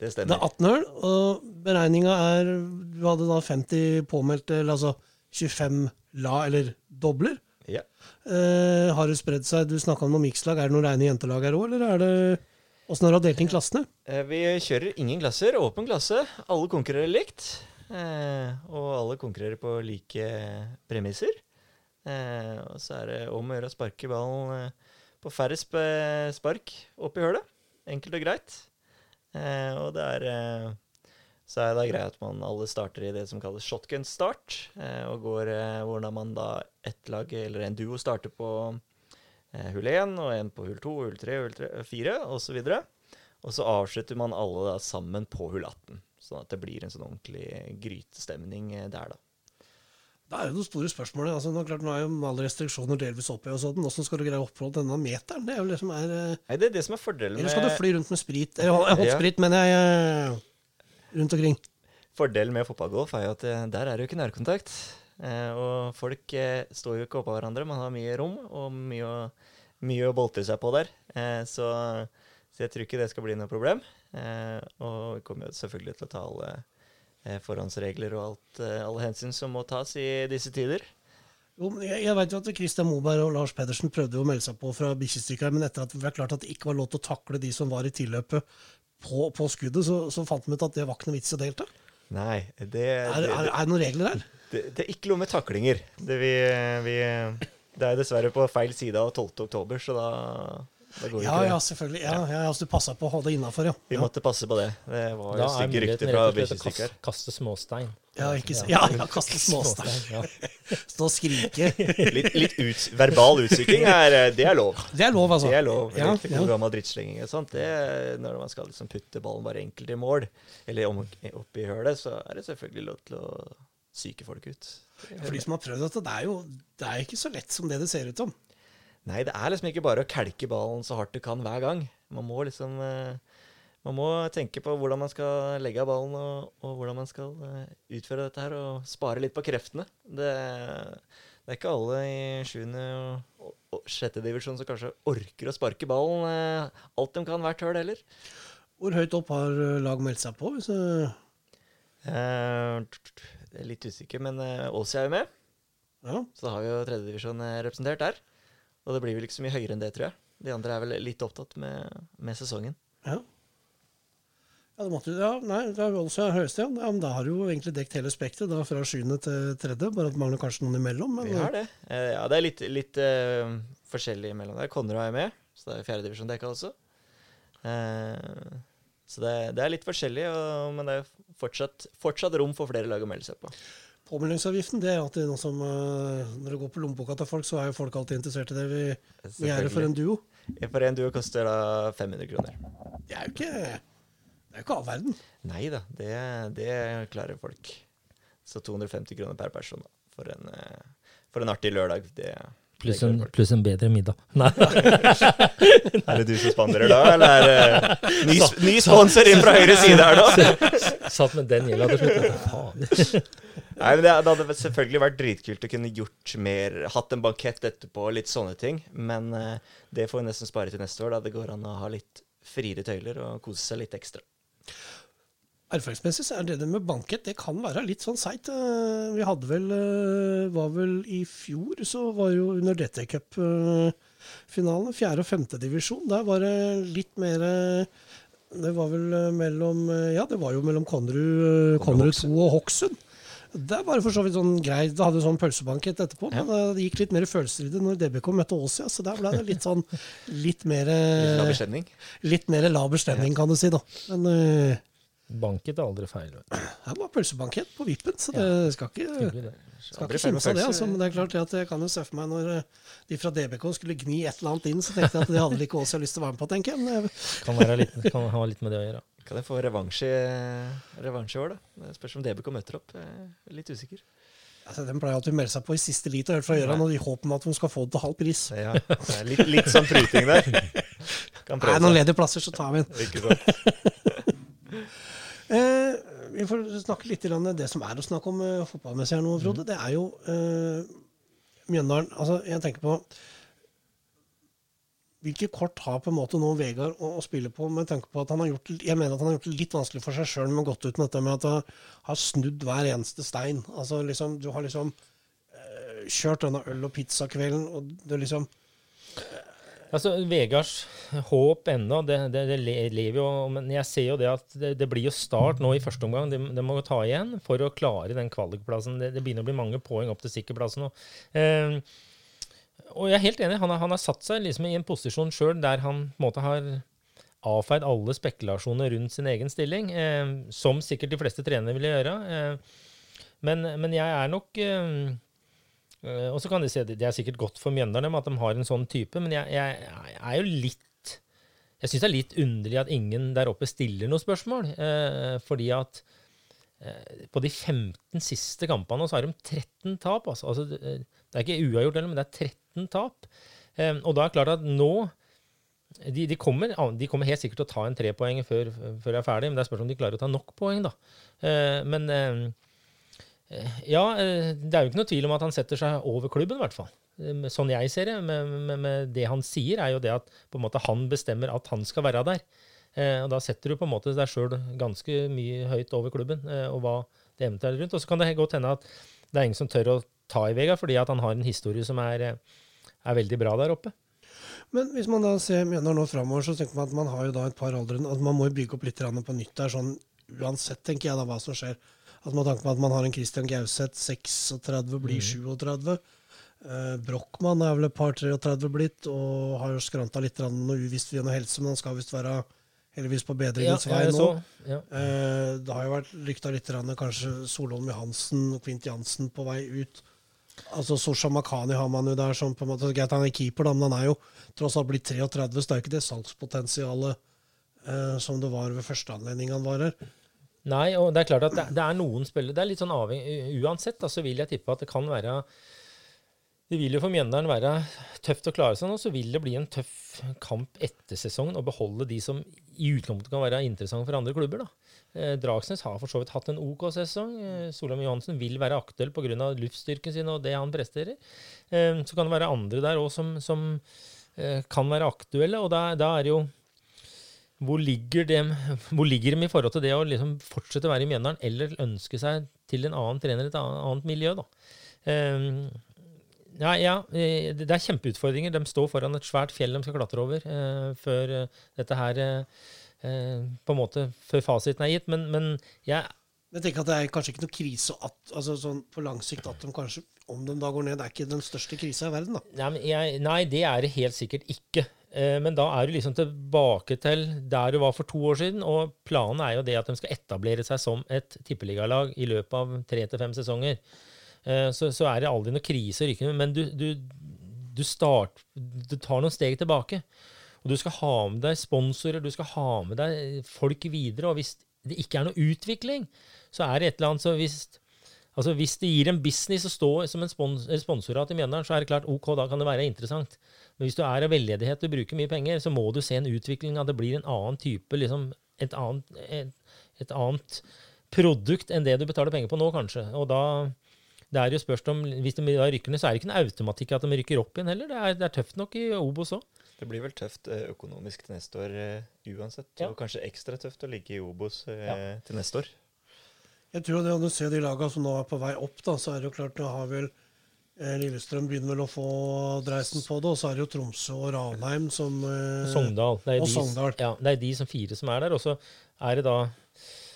Speaker 3: Det stemmer.
Speaker 2: Det er 18 hull, og beregninga er Du hadde da 50 påmeldte, eller altså 25 la, eller dobler.
Speaker 3: Ja.
Speaker 2: Eh, har det spredd seg? Du snakka om noen mikslag. Er det noen reine jentelag her òg, eller er det Åssen har du delt inn klassene?
Speaker 3: Eh, Vi kjører ingen klasser. Åpen klasse. Alle konkurrerer likt. Eh, og alle konkurrerer på like premisser. Og så er det om å gjøre å sparke ballen på færre spark opp i hølet. Enkelt og greit. Og det er Så er det greit at man alle starter i det som kalles shotgun start. Eh, og går eh, hvordan man da ett lag, eller en duo, starter på eh, hull 1, og en på hull 2, hull 3, hull 3, 4 osv. Og så avslutter man alle da sammen på hull 18. Sånn at det blir en sånn ordentlig grytestemning der, da.
Speaker 2: Det er jo noen store spørsmål. altså Nå, er klart, nå er jo alle restriksjoner delvis oppe. og sånn. Hvordan skal du greie å oppholde denne meteren? Det er jo det som er eh,
Speaker 3: Nei, det er det som er fordelen
Speaker 2: Eller skal du fly rundt med sprit? Jeg har
Speaker 3: Ja.
Speaker 2: sprit, mener jeg. Rundt omkring.
Speaker 3: fordelen med fotballgolf er jo at eh, der er det jo ikke nærkontakt. Eh, og folk eh, står jo ikke oppå hverandre. Man har mye rom og mye å, mye å boltre seg på der. Eh, så, så jeg tror ikke det skal bli noe problem. Eh, og vi kommer jo selvfølgelig til å ta alle forhåndsregler og alt, alle hensyn som må tas i disse tider.
Speaker 2: Jo, jeg, jeg vet jo at Christian Moberg og Lars Pedersen prøvde jo å melde seg på fra bikkjestykket, men etter at det ble klart at det ikke var lov til å takle de som var i tilløpet på, på skuddet, så, så fant de ut at det var ikke noe vits i å delta.
Speaker 3: Nei, det,
Speaker 2: Er,
Speaker 3: det,
Speaker 2: er, er det noen regler der?
Speaker 3: det, det er ikke lov med taklinger. Det, vi, vi, det er dessverre på feil side av 12. oktober, så da, da går
Speaker 2: Ja,
Speaker 3: ikke det.
Speaker 2: ja, selvfølgelig. Ja, ja, altså, du passa på å holde det innafor, ja.
Speaker 3: Vi
Speaker 2: ja.
Speaker 3: måtte passe på det. Det var
Speaker 1: Da
Speaker 3: jo
Speaker 1: er
Speaker 3: stygge
Speaker 1: muligheten
Speaker 3: rykter fra
Speaker 1: rett og slett å kaste, kaste småstein.
Speaker 2: Ja, ikke? Ja, ja, kaste småstein. Stå og skrike.
Speaker 3: Litt, litt ut, verbal utsyking er eh, Det er lov.
Speaker 2: Det er lov, altså.
Speaker 3: Det er lov.
Speaker 2: Ja,
Speaker 3: Litt god gammel drittslenging og sånt. Det, er når man skal liksom putte ballen bare enkelt i mål, eller om, opp i hølet, så er det selvfølgelig lov til å syke folk ut.
Speaker 2: For de som har prøvd dette, det er jo det er ikke så lett som det det ser ut som.
Speaker 3: Nei, det er liksom ikke bare å kelke ballen så hardt du kan hver gang. Man må liksom eh, Man må tenke på hvordan man skal legge av ballen, og, og hvordan man skal eh, utføre dette her, og spare litt på kreftene. Det, det er ikke alle i 7. og, og, 6. divisjon som kanskje orker å sparke ballen eh, alt de kan hvert høl heller.
Speaker 2: Hvor høyt opp har eh, lag meldt seg på? Hvis, eh,
Speaker 3: litt usikker, men Åsi er jo med.
Speaker 2: ja.
Speaker 3: Så da har vi jo tredjedivisjon representert der. Og det blir vel ikke så mye høyere enn det, tror jeg. De andre er vel litt opptatt med, med sesongen.
Speaker 2: Ja. Ja, måtte, ja, nei, det er også høyeste, ja. Men da har du jo egentlig dekt hele spekteret, da fra sjuende til tredje. Bare at det mangler kanskje noen imellom. Men,
Speaker 3: Vi har det. Eh, ja, det er litt, litt uh, forskjellig imellom der. Konrad er med, så det er fjerdedivisjon dekka også. Uh, så det, det er litt forskjellig, og, men det er fortsatt, fortsatt rom for flere lag å melde seg på.
Speaker 2: Påmeldingsavgiften det er alltid noe som uh, Når det går på lommeboka til folk, så er jo folk alltid interessert i det. Vi, vi er her for en duo.
Speaker 3: For en duo koster da 500 kroner.
Speaker 2: Det er jo ikke, det er jo ikke all verden.
Speaker 3: Nei da, det, det klarer folk. Så 250 kroner per person da, for en, eh, for en artig lørdag. Det,
Speaker 1: Pluss en, plus en bedre middag. Nei.
Speaker 3: Er det du som spanderer da, eller er det ny, ny sponsor inn fra høyre side her nå?
Speaker 1: Satt med den gjelda til slutt.
Speaker 3: Nei, men det, det hadde selvfølgelig vært dritkult å kunne gjort mer, hatt en bankett etterpå, litt sånne ting. Men eh, det får vi nesten spare til neste år, da det går an å ha litt friere tøyler og kose seg litt ekstra.
Speaker 2: Erfaringsmessig så er det det med bankett det kan være litt sånn seigt. Eh, Vi hadde vel eh, Var vel i fjor, så var jo under DT Cup-finalen, fjerde- og femtedivisjon, der var det litt mer eh, Det var vel mellom Ja, det var jo mellom Konrud, eh, Konrud 2 og Hokksund. Det er bare for så vidt sånn greit. Da hadde vi sånn pølsebankett etterpå, men det gikk litt mer følelser i det når DBK møtte Åsia, så der ble det litt sånn litt mer
Speaker 3: Litt laber stemning.
Speaker 2: Litt mer laber stemning, kan du si, da. Men uh,
Speaker 1: Banket er aldri feil.
Speaker 2: Det var pølsebankett på vippen, så det skal ikke skal ikke kimse av det. Altså, men det er klart at jeg kan jo se for meg når eh, de fra DBK skulle gni et eller annet inn, så tenkte jeg at det hadde vel ikke Åsia lyst til å være med på, tenker jeg. Men
Speaker 1: Kan, være litt, kan ha litt med det å gjøre.
Speaker 3: Kan jeg få revansj i, revansj i år, da? Det spørs om DBK møter opp. Jeg er litt usikker.
Speaker 2: altså, den pleier alltid å melde seg på i siste liter fra Gjøran, og i håp om at hun skal få det til halv pris.
Speaker 3: Ja, det er litt, litt sånn pruting der. Kan prøve
Speaker 2: Nei, noen ledige plasser, så tar vi den. Eh, vi får snakke litt om det som er å snakke om eh, fotballmessig her nå, Frode. Det er jo eh, Mjøndalen Altså, jeg tenker på Hvilke kort har på en måte nå Vegard å, å spille på med tanke på at han har gjort Jeg mener at han har gjort det litt vanskelig for seg sjøl med gått ut med dette med at han har snudd hver eneste stein. Altså liksom, Du har liksom øh, kjørt denne øl- og pizzakvelden, og det liksom
Speaker 1: Altså, Vegards håp ennå, det, det, det lever jo Men jeg ser jo det at det, det blir jo start nå i første omgang. Det, det må jo ta igjen for å klare den kvalikplassen. Det, begynner å bli mange poeng opp til sikkerplassen nå. Eh, og jeg er helt enig. Han har, han har satt seg liksom i en posisjon sjøl der han på en måte har avfeid alle spekulasjoner rundt sin egen stilling, eh, som sikkert de fleste trenere ville gjøre. Eh, men, men jeg er nok eh, Eh, og så kan de si at Det er sikkert godt for Mjøndalen at de har en sånn type, men jeg, jeg, jeg er jo litt Jeg syns det er litt underlig at ingen der oppe stiller noe spørsmål. Eh, fordi at eh, på de 15 siste kampene så har de 13 tap. Altså. Altså, det, er ikke uavgjort men det er 13 tap. Eh, og da er det klart at nå de, de, kommer, de kommer helt sikkert til å ta en trepoeng før, før jeg er ferdig, men det er spørsmål om de klarer å ta nok poeng. da. Eh, men eh, ja, eh, det er jo ikke noe tvil om at han setter seg over klubben, i hvert fall. Eh, Sånn jeg ser det, Men, det han sier, er jo det at på en måte han bestemmer at han skal være der. Og da setter du på en måte deg sjøl ganske mye høyt over klubben, og hva det eventuelt er rundt. Og så kan det godt hende at det er ingen som tør å ta i Vega, fordi at han har en historie som er, er veldig bra der oppe.
Speaker 2: Men hvis man da ser mener nå framover, så tenker man at man har jo da et par aldre at Man må bygge opp litt på nytt der, sånn uansett, tenker jeg da, hva som skjer. At man tenker på at man har en Christian Gauseth 36, blir 37. Eh, Brochmann er vel et par 33 blitt, og har jo skranta litt noe uvisst via noe helse, men han skal visst være heldigvis på bedringens vei nå.
Speaker 1: ja.
Speaker 2: Eh, det har jo vært rykta litt kanskje Solholm Johansen og Kvint Jansen på vei ut. Altså Sosha Makani har man jo der som på en måte Greit, han er keeper, da, men han er jo tross alt blitt 33, så det er jo ikke det salgspotensialet eh, som det var ved første anledning han var her.
Speaker 1: Nei, og det er klart at det, det er noen spillere Det er litt sånn avhengig Uansett, da, så vil jeg tippe at det kan være Det vil jo for Mjøndalen være tøft å klare seg nå, så vil det bli en tøff kamp etter sesongen å beholde de som i utgangspunktet kan være interessante for andre klubber. da. Eh, Dragsnes har for så vidt hatt en OK sesong. Eh, Solheim Johansen vil være aktuell pga. luftstyrken sin og det han presterer. Eh, så kan det være andre der òg som, som kan være aktuelle, og da, da er jo hvor ligger, de, hvor ligger de i forhold til det å liksom fortsette å være i Mjøndalen, eller ønske seg til en annen trener, et annet, miljø? da? Ja, ja, det er kjempeutfordringer. De står foran et svært fjell de skal klatre over før dette her På en måte før fasiten er gitt. Men, men jeg
Speaker 2: Jeg tenker at Det er kanskje ikke noe krise at, altså sånn på lang sikt at de kanskje, om de da går ned, det er ikke den største krisa i verden. da.
Speaker 1: Nei, men jeg, nei, det er det helt sikkert ikke. Eh, Men da er du liksom tilbake til der du var for to år siden. Og planen er jo det at de skal etablere seg som et tippeligalag i løpet av tre til fem sesonger. Eh, Så, så er det aldri noe krise å rykke med, men du, du, du, start, du tar noen steg tilbake. Og du skal ha med deg sponsorer, du skal ha med deg folk videre. Og hvis det ikke er noe utvikling, så er det et eller annet så hvis Altså Hvis det gir en business å stå som en spons sponsorat i Mjøndalen, så er det klart OK, da kan det være interessant. Men hvis du er av veldedighet og bruker mye penger, så må du se en utvikling at det blir en annen type liksom, et, annet, et, et annet produkt enn det du betaler penger på nå, kanskje. Og da det er jo spørsmål om, Hvis de rykker ned, så er det ikke noe automatikk at de rykker opp igjen heller. Det er, det er tøft nok i Obos òg.
Speaker 3: Det blir vel tøft eh, økonomisk til neste år eh, uansett.
Speaker 1: Ja.
Speaker 3: Og kanskje ekstra tøft å ligge i Obos eh,
Speaker 1: Ja.
Speaker 3: til neste år.
Speaker 2: Jeg tror det, Når du ser de lagene som nå er på vei opp, da, så er det jo klart nå har vel Lillestrøm begynner vel å få dreisen på det, og så er det jo Tromsø og Ranheim som eh,
Speaker 1: Sogndal. Det er
Speaker 2: og
Speaker 1: de,
Speaker 2: Sogndal.
Speaker 1: Ja, det er de som fire som er der. Og så er det da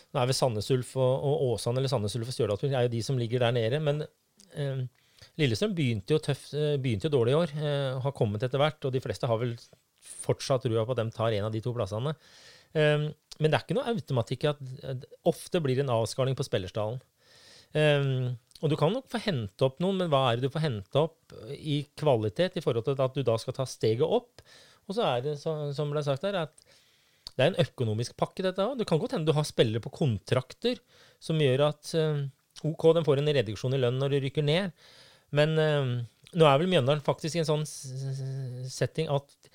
Speaker 1: Nå er vel Sandnes Ulf og, og Åsane eller Sandnes Ulf og Stjørdalsblink er jo de som ligger der nede. Men eh, Lillestrøm begynte jo, tøff, eh, begynte jo dårlig i år. Eh, har kommet etter hvert, og de fleste har vel fortsatt trua på at de tar en av de to plassene. Um, men det er ikke noe automatikk i at ofte blir det en avskaling på spillerstallen. Um, og du kan nok få hente opp noen, men hva er det du får hente opp i kvalitet i forhold til at du da skal ta steget opp? Og så er det, som ble sagt her, at det er en økonomisk pakke, dette òg. Det kan godt hende du har spillere på kontrakter som gjør at eh, OK, de får en reduksjon i lønn når de rykker ned, men eh, nå er vel Mjøndalen faktisk i en sånn setting at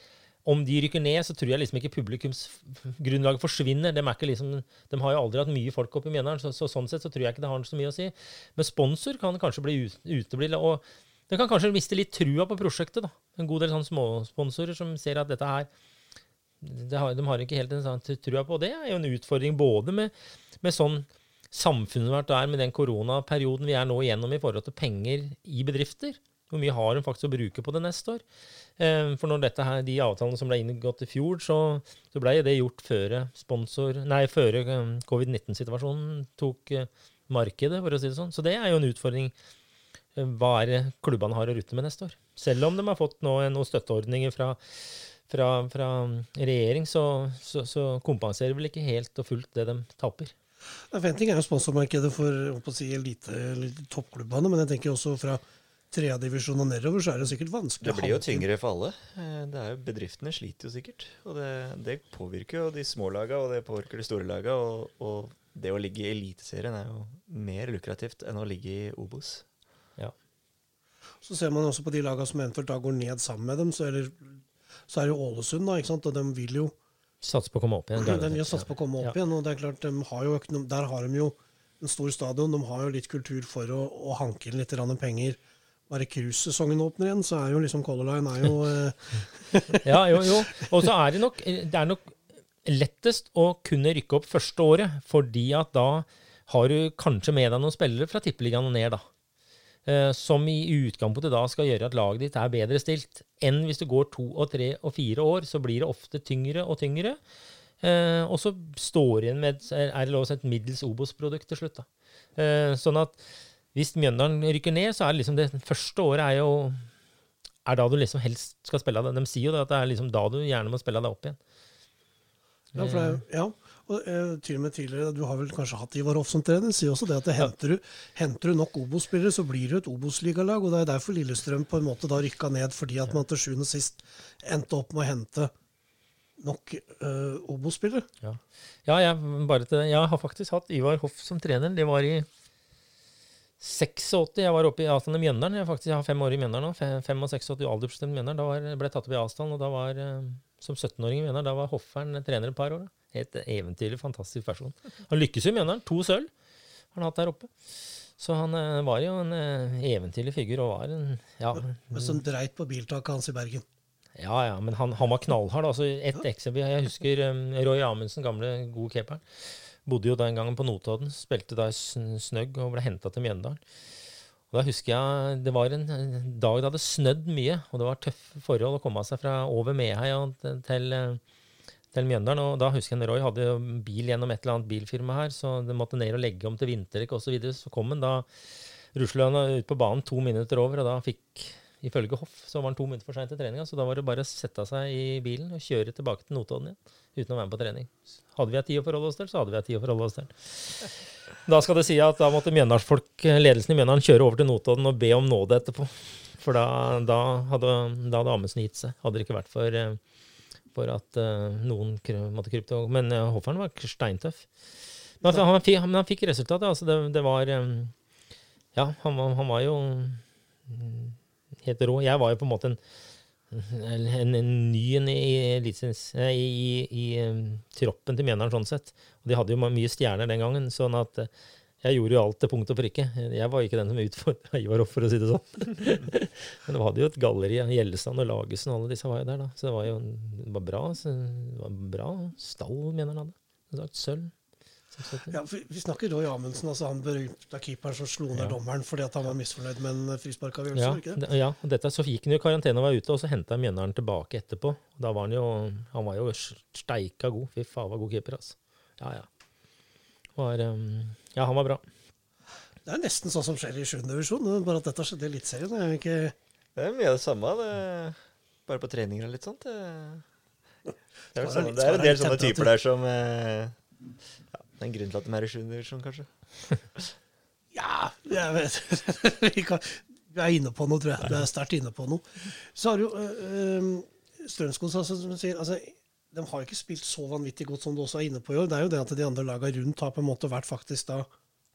Speaker 1: om de rykker ned, så tror jeg liksom ikke publikumsgrunnlaget forsvinner. De, liksom, de har jo aldri hatt mye folk oppe i Mjøndalen, så, så sånn sett så tror jeg ikke det har så mye å si. Men sponsor kan kanskje bli ut, utebli, og det kan kanskje miste litt trua på prosjektet. da. En god del sånne småsponsorer som ser at dette her det har, De har ikke helt en sånn trua på. Det er jo en utfordring både med, med sånn samfunnet vårt er med den koronaperioden vi er nå igjennom i forhold til penger i bedrifter. Hvor mye har de faktisk å bruke på det neste år? Eh, For når dette her, de avtalene som ble inngått i fjor, så, så ble det gjort før før eh, covid-19-situasjonen tok eh, markedet, for å si det sånn. Så det er jo en utfordring. Hva er det klubbene har å rutte med neste år? Selv om de har fått nå noen støtteordninger fra, fra, fra regjering, så, så, så kompenserer vel ikke helt og fullt det de taper.
Speaker 2: Nei, for En ting er jo sponsormarkedet for si, elite, eller toppklubbene, men jeg tenker også fra tredjedivisjon og nedover, så er det sikkert vanskelig.
Speaker 3: Det blir jo tyngre for alle. Eh, Det er jo, bedriftene sliter jo sikkert. Og det, det påvirker jo de små lagene, og det påvirker de store lagene. Og, og det å ligge i Eliteserien er jo mer lukrativt enn å ligge i Obos.
Speaker 2: Så ser man også på de lagene som eventuelt da går ned sammen med dem, så, eller, så er det jo Ålesund, da, ikke sant? og de vil jo
Speaker 1: Satser på å komme opp igjen.
Speaker 2: de
Speaker 1: garantert.
Speaker 2: vil satse på å komme opp
Speaker 1: Ja.
Speaker 2: igjen. og det er klart, de har jo, Der har de jo en stor stadion, de har jo litt kultur for å, å hanke inn litt penger. Bare cruisesesongen åpner igjen, så er jo liksom Color Line er jo eh,
Speaker 1: Ja, jo, jo. Og så er det nok Det er nok lettest å kunne rykke opp første året, fordi at da har du kanskje med deg noen spillere fra tippeligaen og ned, da. Eh, som i utgangspunktet da skal gjøre at laget ditt er bedre stilt enn hvis det går to og tre og fire år, så blir det ofte tyngre og tyngre. Eh, og så står det igjen med er det lov å si et middels Obos-produkt til slutt. da. Eh, sånn at hvis Mjøndalen rykker ned, så er det liksom det første året er jo er da du liksom helst skal spille av det. De sier jo det at det er liksom da du gjerne må spille av deg opp igjen.
Speaker 2: Ja, for det er, ja. Og, eh, til og med tidligere, Du har vel kanskje hatt Ivar Hoff som trener. sier også det at det henter, du, henter du nok Obos-spillere, så blir du et Obos-ligalag. og Det er derfor Lillestrøm på en måte da rykka ned, fordi at man til sjuende og sist endte opp med å hente nok eh, Obos-spillere.
Speaker 1: Ja, ja jeg, til. Jeg har faktisk hatt Ivar Hoff som trener. Det var i 86. Jeg var oppe i Asdalen i Mjøndalen. Jeg, faktisk, jeg har fem år i Mjøndalen nå. Fe- 85 aldersbestemt i Mjøndalen. Da var, ble jeg tatt opp i Asdalen, og da var eh, som 17-åring i Mjøndalen, da var Hoffern trener et par år. Da. Helt eventyrlig, fantastisk person. Han lykkes jo i Mjøndalen. To sølv har han hatt der oppe. Så han eh, var jo en eh, eventyrlig figur, og var en Ja,
Speaker 2: Men som dreit på biltaket hans i Bergen.
Speaker 1: ja, ja men han, han var knallhard. Altså, et eksempel, Jeg husker um, Roy Amundsen, gamle, gode keeperen. Bodde jo den gangen på Notodden. Spilte da Snøgg og ble henta til Mjøndalen. Og Da husker jeg Det var en dag det hadde snødd mye, og det var tøffe forhold å komme seg fra over Meheia til, til, til Mjøndalen. Og da husker jeg Roy hadde bil gjennom et eller annet bilfirma her, så det måtte ned og legge om til vinterdekk osv. Så, videre. så kom han da rusla han ut på banen to minutter over, og da fikk Ifølge Hoff så var han to minutter for seint til treninga, så da var det bare å sette seg i bilen og kjøre tilbake til Notodden igjen uten å være med på trening. Hadde vi hatt tid å forholde oss til, så hadde vi hatt tid å forholde oss til. Da skal det si at da måtte Mjøndalsfolk, ledelsen i Mjøndalen kjøre over til Notodden og be om nåde etterpå. For da, da, hadde, da hadde Amundsen gitt seg. Hadde det ikke vært for, eh, for at uh, noen måtte krype til. Men uh, Hoffern var steintøff. Men han, han, fikk, han fikk resultatet. Altså det, det var um, Ja, han, han var jo mm, helt rå. Jeg var jo på en måte en, en, en ny en i, eh, i, i, i troppen til Mjøndalen, sånn sett. Og de hadde jo mye stjerner den gangen, sånn at eh, jeg gjorde jo alt til punkt og prikke. Jeg var ikke den som utfordra Ivar Hoff, for å si det sånn. Men det hadde jo et galleri. Gjellestad og Lagesen og alle disse var jo der, da. Så det var jo det var bra, det var bra stall Mjøndalen hadde. Som sagt, sølv.
Speaker 2: Ja, vi snakker Roy Amundsen, altså han berømte keeperen som slo ned
Speaker 1: Ja.
Speaker 2: dommeren fordi at han var misfornøyd med en frisparkavgjørelse.
Speaker 1: Ja,
Speaker 2: ikke det?
Speaker 1: ja, dette, så gikk han jo i karantene og var ute, og så henta Mjøndalen tilbake etterpå. Da var han jo Han var jo steika god. Fy faen, var god keeper, altså. Ja, ja. Var, um, ja, han var bra.
Speaker 2: Det er nesten sånn som skjer i 7. divisjon, bare at dette skjedde i Eliteserien. Det er jo ikke
Speaker 3: Det er mye av det samme. Det, bare på treninger og litt sånt. Det, det, er, sånn, det er en del sånne typer der som eh, ja, Det er en grunn til at de er i 7. divisjon, kanskje.
Speaker 2: Ja, jeg vet Vi er inne på noe, tror jeg. Du er sterkt inne på noe. Så har du jo øh, Strømsgods, altså, som sier altså, De har ikke spilt så vanvittig godt som du også er inne på i år. Det er jo det at de andre lagene rundt har på en måte vært faktisk da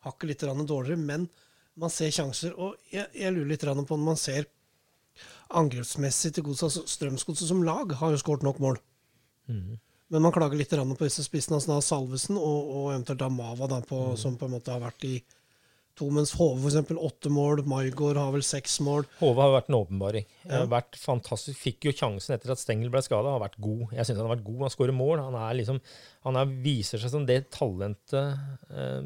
Speaker 2: hakket litt dårligere. Men man ser sjanser. Og jeg, jeg lurer litt på når man ser angrepsmessig til godset. Altså, Strømsgodset som lag har jo skåret nok mål. Men man klager litt på disse spissene, altså da Salvesen og, og eventuelt da Mava, da, på, som på en måte har vært i to, mens Hove f.eks. åtte mål, Maigård har vel seks mål.
Speaker 1: Hove har vært en åpenbaring.
Speaker 2: Ja.
Speaker 1: Vært fantastisk. Fikk jo sjansen etter at Stengel ble skada. Har vært god. Jeg syns han har vært god. Han skårer mål. Han er liksom, han er, viser seg som det talentet eh,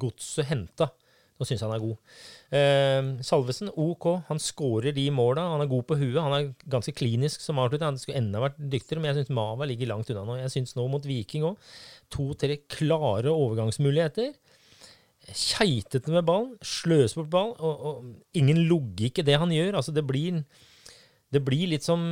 Speaker 1: godset henta. Nå syns jeg han er god. Eh, Salvesen, OK. Han skårer de måla. Han er god på huet. Han er ganske klinisk som avslutter. Han skulle enda vært dyktigere, men jeg syns Mava ligger langt unna nå. Jeg syns nå mot Viking òg. To-tre klare overgangsmuligheter keitete med ballen, sløser bort ball, og, og ingen logikk i det han gjør. Altså, det blir, det blir litt som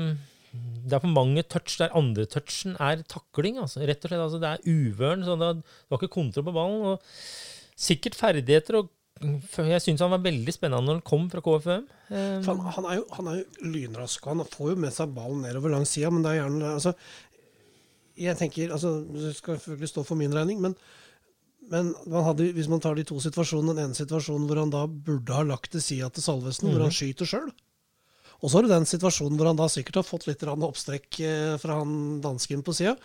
Speaker 1: Det er for mange touch der andre touchen er takling. Altså, rett og slett. Altså, det er uvøren. Så det, var ikke kontroll på ballen. Og sikkert ferdigheter. og jeg syns han var veldig spennende når han kom fra KFUM.
Speaker 2: Han, han, er jo, han er jo lynrask, han får jo med seg ballen nedover langs sida, men det er gjerne altså, Jeg tenker altså, Det skal selvfølgelig stå for min regning, men, men man hadde, hvis man tar de to situasjonene, den ene situasjonen hvor han da burde ha lagt til sida til Salvesen, hvor han skyter sjøl. Og så har du den situasjonen hvor han da sikkert har fått litt oppstrekk eh, fra han dansken på sida.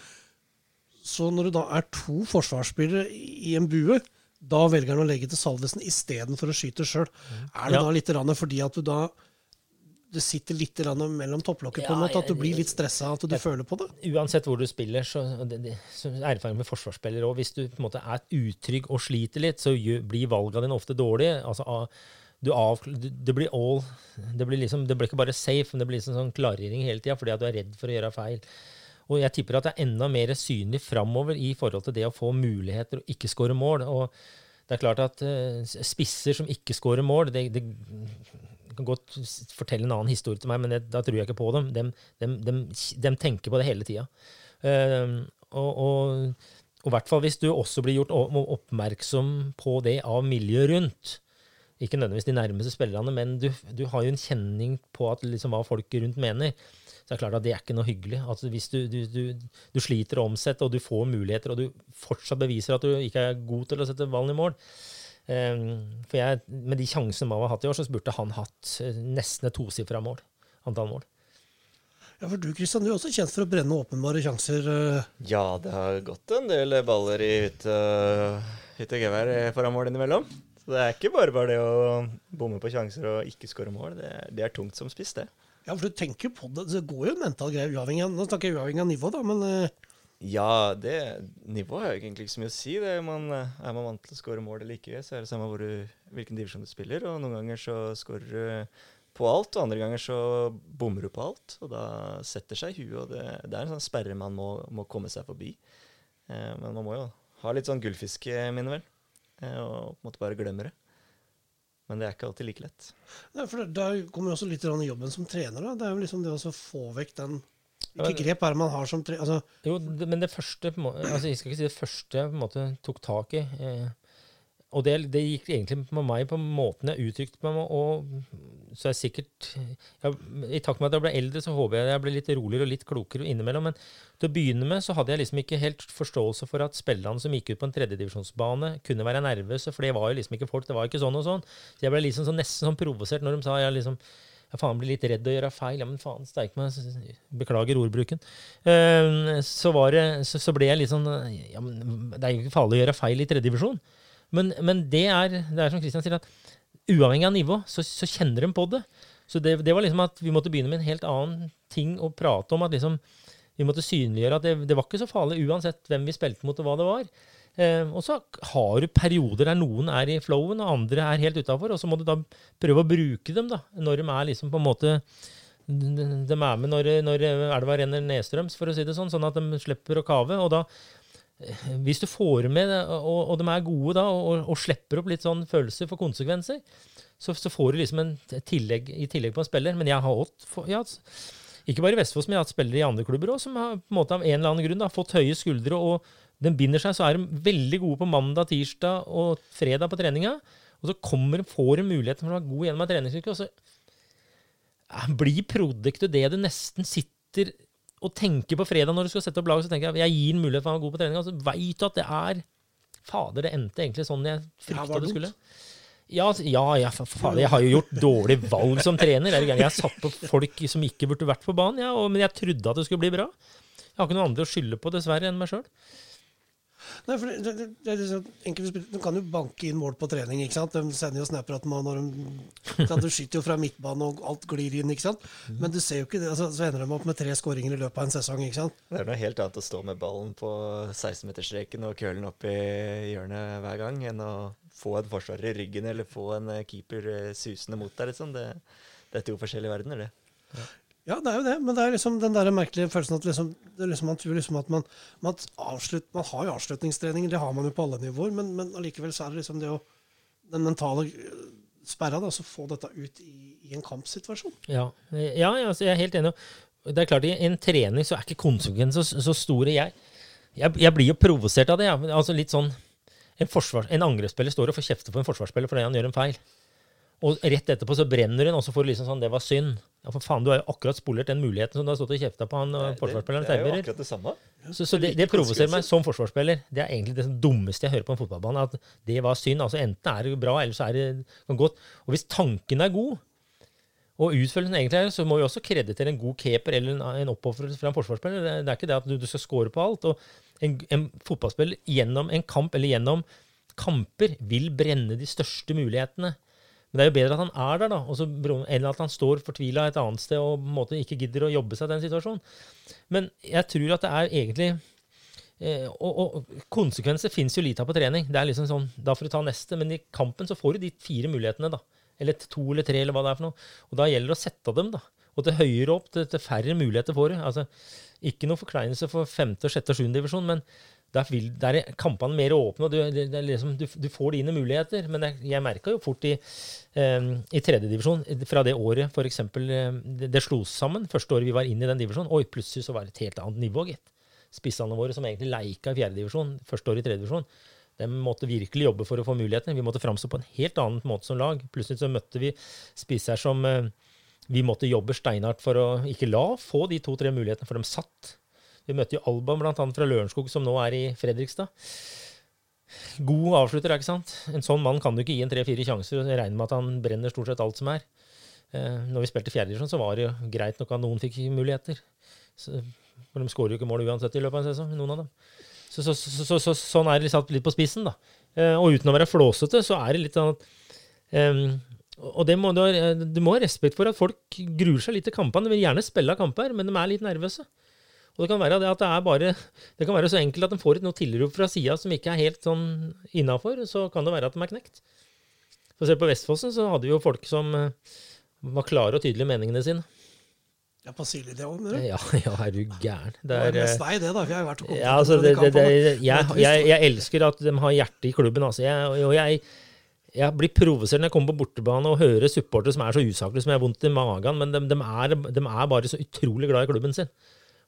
Speaker 2: Så når det da er to forsvarsspillere i en bue, da velger han å legge til Salvesen istedenfor å skyte sjøl. Er det
Speaker 1: Ja.
Speaker 2: da litt fordi at du da det sitter litt mellom topplokket på en måte, at du blir litt stressa, at du føler på det?
Speaker 1: Uansett hvor du spiller, så, så erfaring med forsvarsspillere òg. Hvis du på en måte er utrygg og sliter litt, så blir valgene dine ofte dårlige. Altså, av- det blir all det blir, liksom, det blir ikke bare safe, men det blir liksom sånn klargjøring hele tida fordi at du er redd for å gjøre feil. Og jeg tipper at det er enda mer synlig framover i forhold til det å få muligheter og ikke skåre mål. Og det er klart at eh, spisser som ikke skårer mål, det, det kan godt fortelle en annen historie til meg, men det, da tror jeg ikke på dem. De, tenker på det hele tida. og, og, og i hvert fall hvis du også blir gjort oppmerksom på det av miljøet rundt. Ikke nødvendigvis de nærmeste spillerne, men du, du har jo en kjenning på at liksom, hva folk rundt mener. Så det er klart at det er ikke noe hyggelig. Altså, hvis du, du, du, du sliter å omsette, og du får muligheter, og du fortsatt beviser at du ikke er god til å sette ballen i mål For jeg, Med de sjansene Mao har hatt i år, så burde han hatt eh, nesten et tosifra mål. Antall mål.
Speaker 2: Ja, for du Kristian, du er også kjent for å brenne åpenbare sjanser. eh.
Speaker 3: Ja, det har gått en del baller i hytte hytte og gevær foran mål innimellom. Så det er ikke bare bare det å bomme på sjanser og ikke skåre mål. Det er, det er tungt som spiss, det.
Speaker 2: Ja, for du tenker på det. Det går jo en mental greie uavhengig av Nå snakker jeg uavhengig av nivå, da, men eh,
Speaker 3: Ja, det nivået har egentlig ikke så mye å si. Det man, er man vant til å skåre mål eller ikke, så er det samme hvor du, hvilken divisjon du spiller. Og noen ganger så skårer du på alt, og andre ganger så bommer du på alt. Og da setter seg huet, og det, det er en sånn sperre man må, må komme seg forbi. Eh, men man må jo ha litt sånn gullfiskeminne, vel. Eh, og på en måte bare glemme det. Men det er ikke alltid like lett.
Speaker 2: nei, for Der kommer jo også litt i jobben som trener. da. Det er jo liksom det å få vekk den Hvilke grep er det man har som tre... Altså,
Speaker 1: Jo, det, men det første altså Jeg skal ikke si det første jeg på en måte tok tak i. Eh, og det, det gikk egentlig på meg på måten jeg uttrykte meg og så er jeg sikkert jeg, I takt med at jeg ble eldre, så håper jeg jeg ble litt roligere og litt klokere innimellom. Men til å begynne med så hadde jeg liksom ikke helt forståelse for at spillerne som gikk ut på en tredjedivisjonsbane, kunne være nervøse, for det var jo liksom ikke folk. Det var ikke sånn og sånn. Så jeg ble liksom så nesten sånn provosert når de sa jeg liksom jeg faen blir litt redd å gjøre feil. Ja, men faen, steik meg. Beklager ordbruken. Eh, så, det, så ble jeg litt sånn Ja, men det er jo ikke farlig å gjøre feil i tredjedivisjon. Men, men det er, det er som Kristian sier, at uavhengig av nivå, så, så kjenner de på det. Så det, det var liksom at vi måtte begynne med en helt annen ting å prate om. at liksom Vi måtte synliggjøre at det, det var ikke så farlig uansett hvem vi spilte mot og hva det var. Eh, og så har du perioder der noen er i flowen, og andre er helt utafor. Og så må du da prøve å bruke dem da, når de er liksom på en måte de, er med når, når elva renner nedstrøms, for å si det sånn, sånn at de slipper å kave. Og da hvis du får med og, og de er gode da, og, og slipper opp litt sånn følelser for konsekvenser, så, så får du liksom en tillegg, i tillegg på en spiller. Men jeg har også, ikke bare i Vestfoss, men jeg har hatt spillere i andre klubber også, som har på en måte av en eller annen grunn da, fått høye skuldre. og den binder seg, så er de veldig gode på mandag, tirsdag og fredag på treninga. Og så kommer, får de muligheten for å være god gjennom ei treningsuke, og så ja, blir produktet det du nesten sitter og tenker på fredag når du skal sette opp laget. Så tenker jeg jeg gir en mulighet for å være god på trening. Og så veit du at det er Fader, det endte egentlig sånn jeg frykta det skulle. Ja, ja, ja fader, jeg har jo gjort dårlig valg som trener. Jeg har satt på folk som ikke burde vært på banen, ja, og, men jeg trodde at det skulle bli bra. Jeg har ikke noen andre å skylde på, dessverre, enn meg sjøl.
Speaker 2: Nei, for det, det, det, er sånn, De kan jo banke inn mål på trening. ikke sant? De sender jo snapper at man, når de, Du skyter jo fra midtbane, og alt glir inn. ikke sant? Men du ser jo ikke det, altså, så ender de opp med tre skåringer i løpet av en sesong. ikke sant?
Speaker 3: Det er noe helt annet å stå med ballen på 16-meterstreken og kølen opp i hjørnet hver gang, enn å få en forsvarer i ryggen eller få en keeper eh, susende mot deg. liksom. Det, det er to forskjellige verdener, det.
Speaker 2: Ja. Ja, det er jo det, men det er liksom den der merkelige følelsen at liksom, liksom, man tror liksom at man, man, avslutt, man har jo avslutningstreninger, det har man jo på alle nivåer, men, men allikevel så er det liksom det å Den mentale øh, sperra, da, så få dette ut i, i en kampsituasjon.
Speaker 1: Ja, ja altså, jeg er helt enig. Det er klart, I en trening så er ikke konsekvensen så, så, store. Jeg, jeg, jeg, blir jo provosert av det. Ja. Altså litt sånn, En, forsvars, en angrepsspiller står og får kjefte på en forsvarsspiller fordi han gjør en feil. Og rett etterpå så brenner hun, og så får du liksom sånn Det var synd. Ja, for faen, du har jo akkurat spolert den muligheten som du har stått og kjefta på han og forsvarsspilleren
Speaker 3: Det, Det er jo akkurat det samme.
Speaker 1: Så, så det, det, provoserer meg som forsvarsspiller. Det er egentlig det dummeste jeg hører på en fotballbane. At det var synd. Altså Enten er det bra, eller så er det godt. Og hvis tanken er god, og utfølgelsen egentlig er, så må vi også kreditere en god keeper eller en, en oppofrelse fra en forsvarsspiller. Det, det, er ikke det at du, du skal score på alt. Og en, en fotballspiller gjennom en kamp eller gjennom kamper vil brenne de største mulighetene. Men det er jo bedre at han er der, da, også, enn at han står fortvila et annet sted og på en måte ikke gidder å jobbe seg den situasjonen. Men jeg tror at det er egentlig eh, og, og, konsekvenser fins jo lite av på trening. Det er liksom sånn, Da får du ta neste. Men i kampen så får du de fire mulighetene, da. Eller to eller tre, eller hva det er for noe. Og da gjelder det å sette dem, da. Og til høyere opp, til, til færre muligheter får du. Altså, ikke noe forkleinelse for femte, sjette og sjuende divisjon, men der, vil, der er kampene mer åpne, og du, det, liksom, du, du, får dine muligheter. Men jeg, jeg merka jo fort i, um, i tredjedivisjon, fra det året f.eks. Det, det slo sammen, første året vi var inne i den divisjonen, oi, plutselig så var det et helt annet nivå, gitt. Spissene våre som egentlig leika i fjerdedivisjon, første året i tredjedivisjon, de måtte virkelig jobbe for å få muligheter. Vi måtte framstå på en helt annen måte som lag. Plutselig så møtte vi spisser som uh, vi måtte jobbe steinhardt for å ikke la få de to-tre mulighetene, for de satt vi møtte jo Alban annet fra Lørenskog, som nå er i Fredrikstad. God avslutter, ikke sant? En sånn mann kan du ikke gi en tre-fire sjanser og regner med at han brenner stort sett alt som er. Eh, når vi spilte fjerdedivisjon, så var det jo greit nok at noen fikk muligheter. Så, de skårer jo ikke mål uansett i løpet av en sesong, noen av dem. Så, så, så, så sånn er det satt litt på spissen, da. Eh, og uten å være flåsete, så er det litt sånn at um, og det må du, du må ha respekt for at folk gruer seg litt til kampene. De vil gjerne spille kamper, men de er litt nervøse. Og det kan være det at det er bare Det kan være så enkelt at de får et noe tilrop fra sida som ikke er helt sånn innafor. Så kan det være at de er knekt. For selv på Vestfossen så hadde vi jo folk som uh, var klare og tydelige i meningene sine.
Speaker 2: Ja, på Silje det òg,
Speaker 1: Ja, ja, er du gæren.
Speaker 2: Det er, det er mest deg, det, da. Jeg har vært og
Speaker 1: ja, altså, det, det, det, jeg, jeg, jeg, elsker at de har hjerte i klubben. Altså. Jeg, og jeg, jeg blir provosert når jeg kommer på bortebane og hører supportere som er så usaklige som jeg har vondt i magen, men de, de, er, de, er, bare så utrolig glad i klubben sin.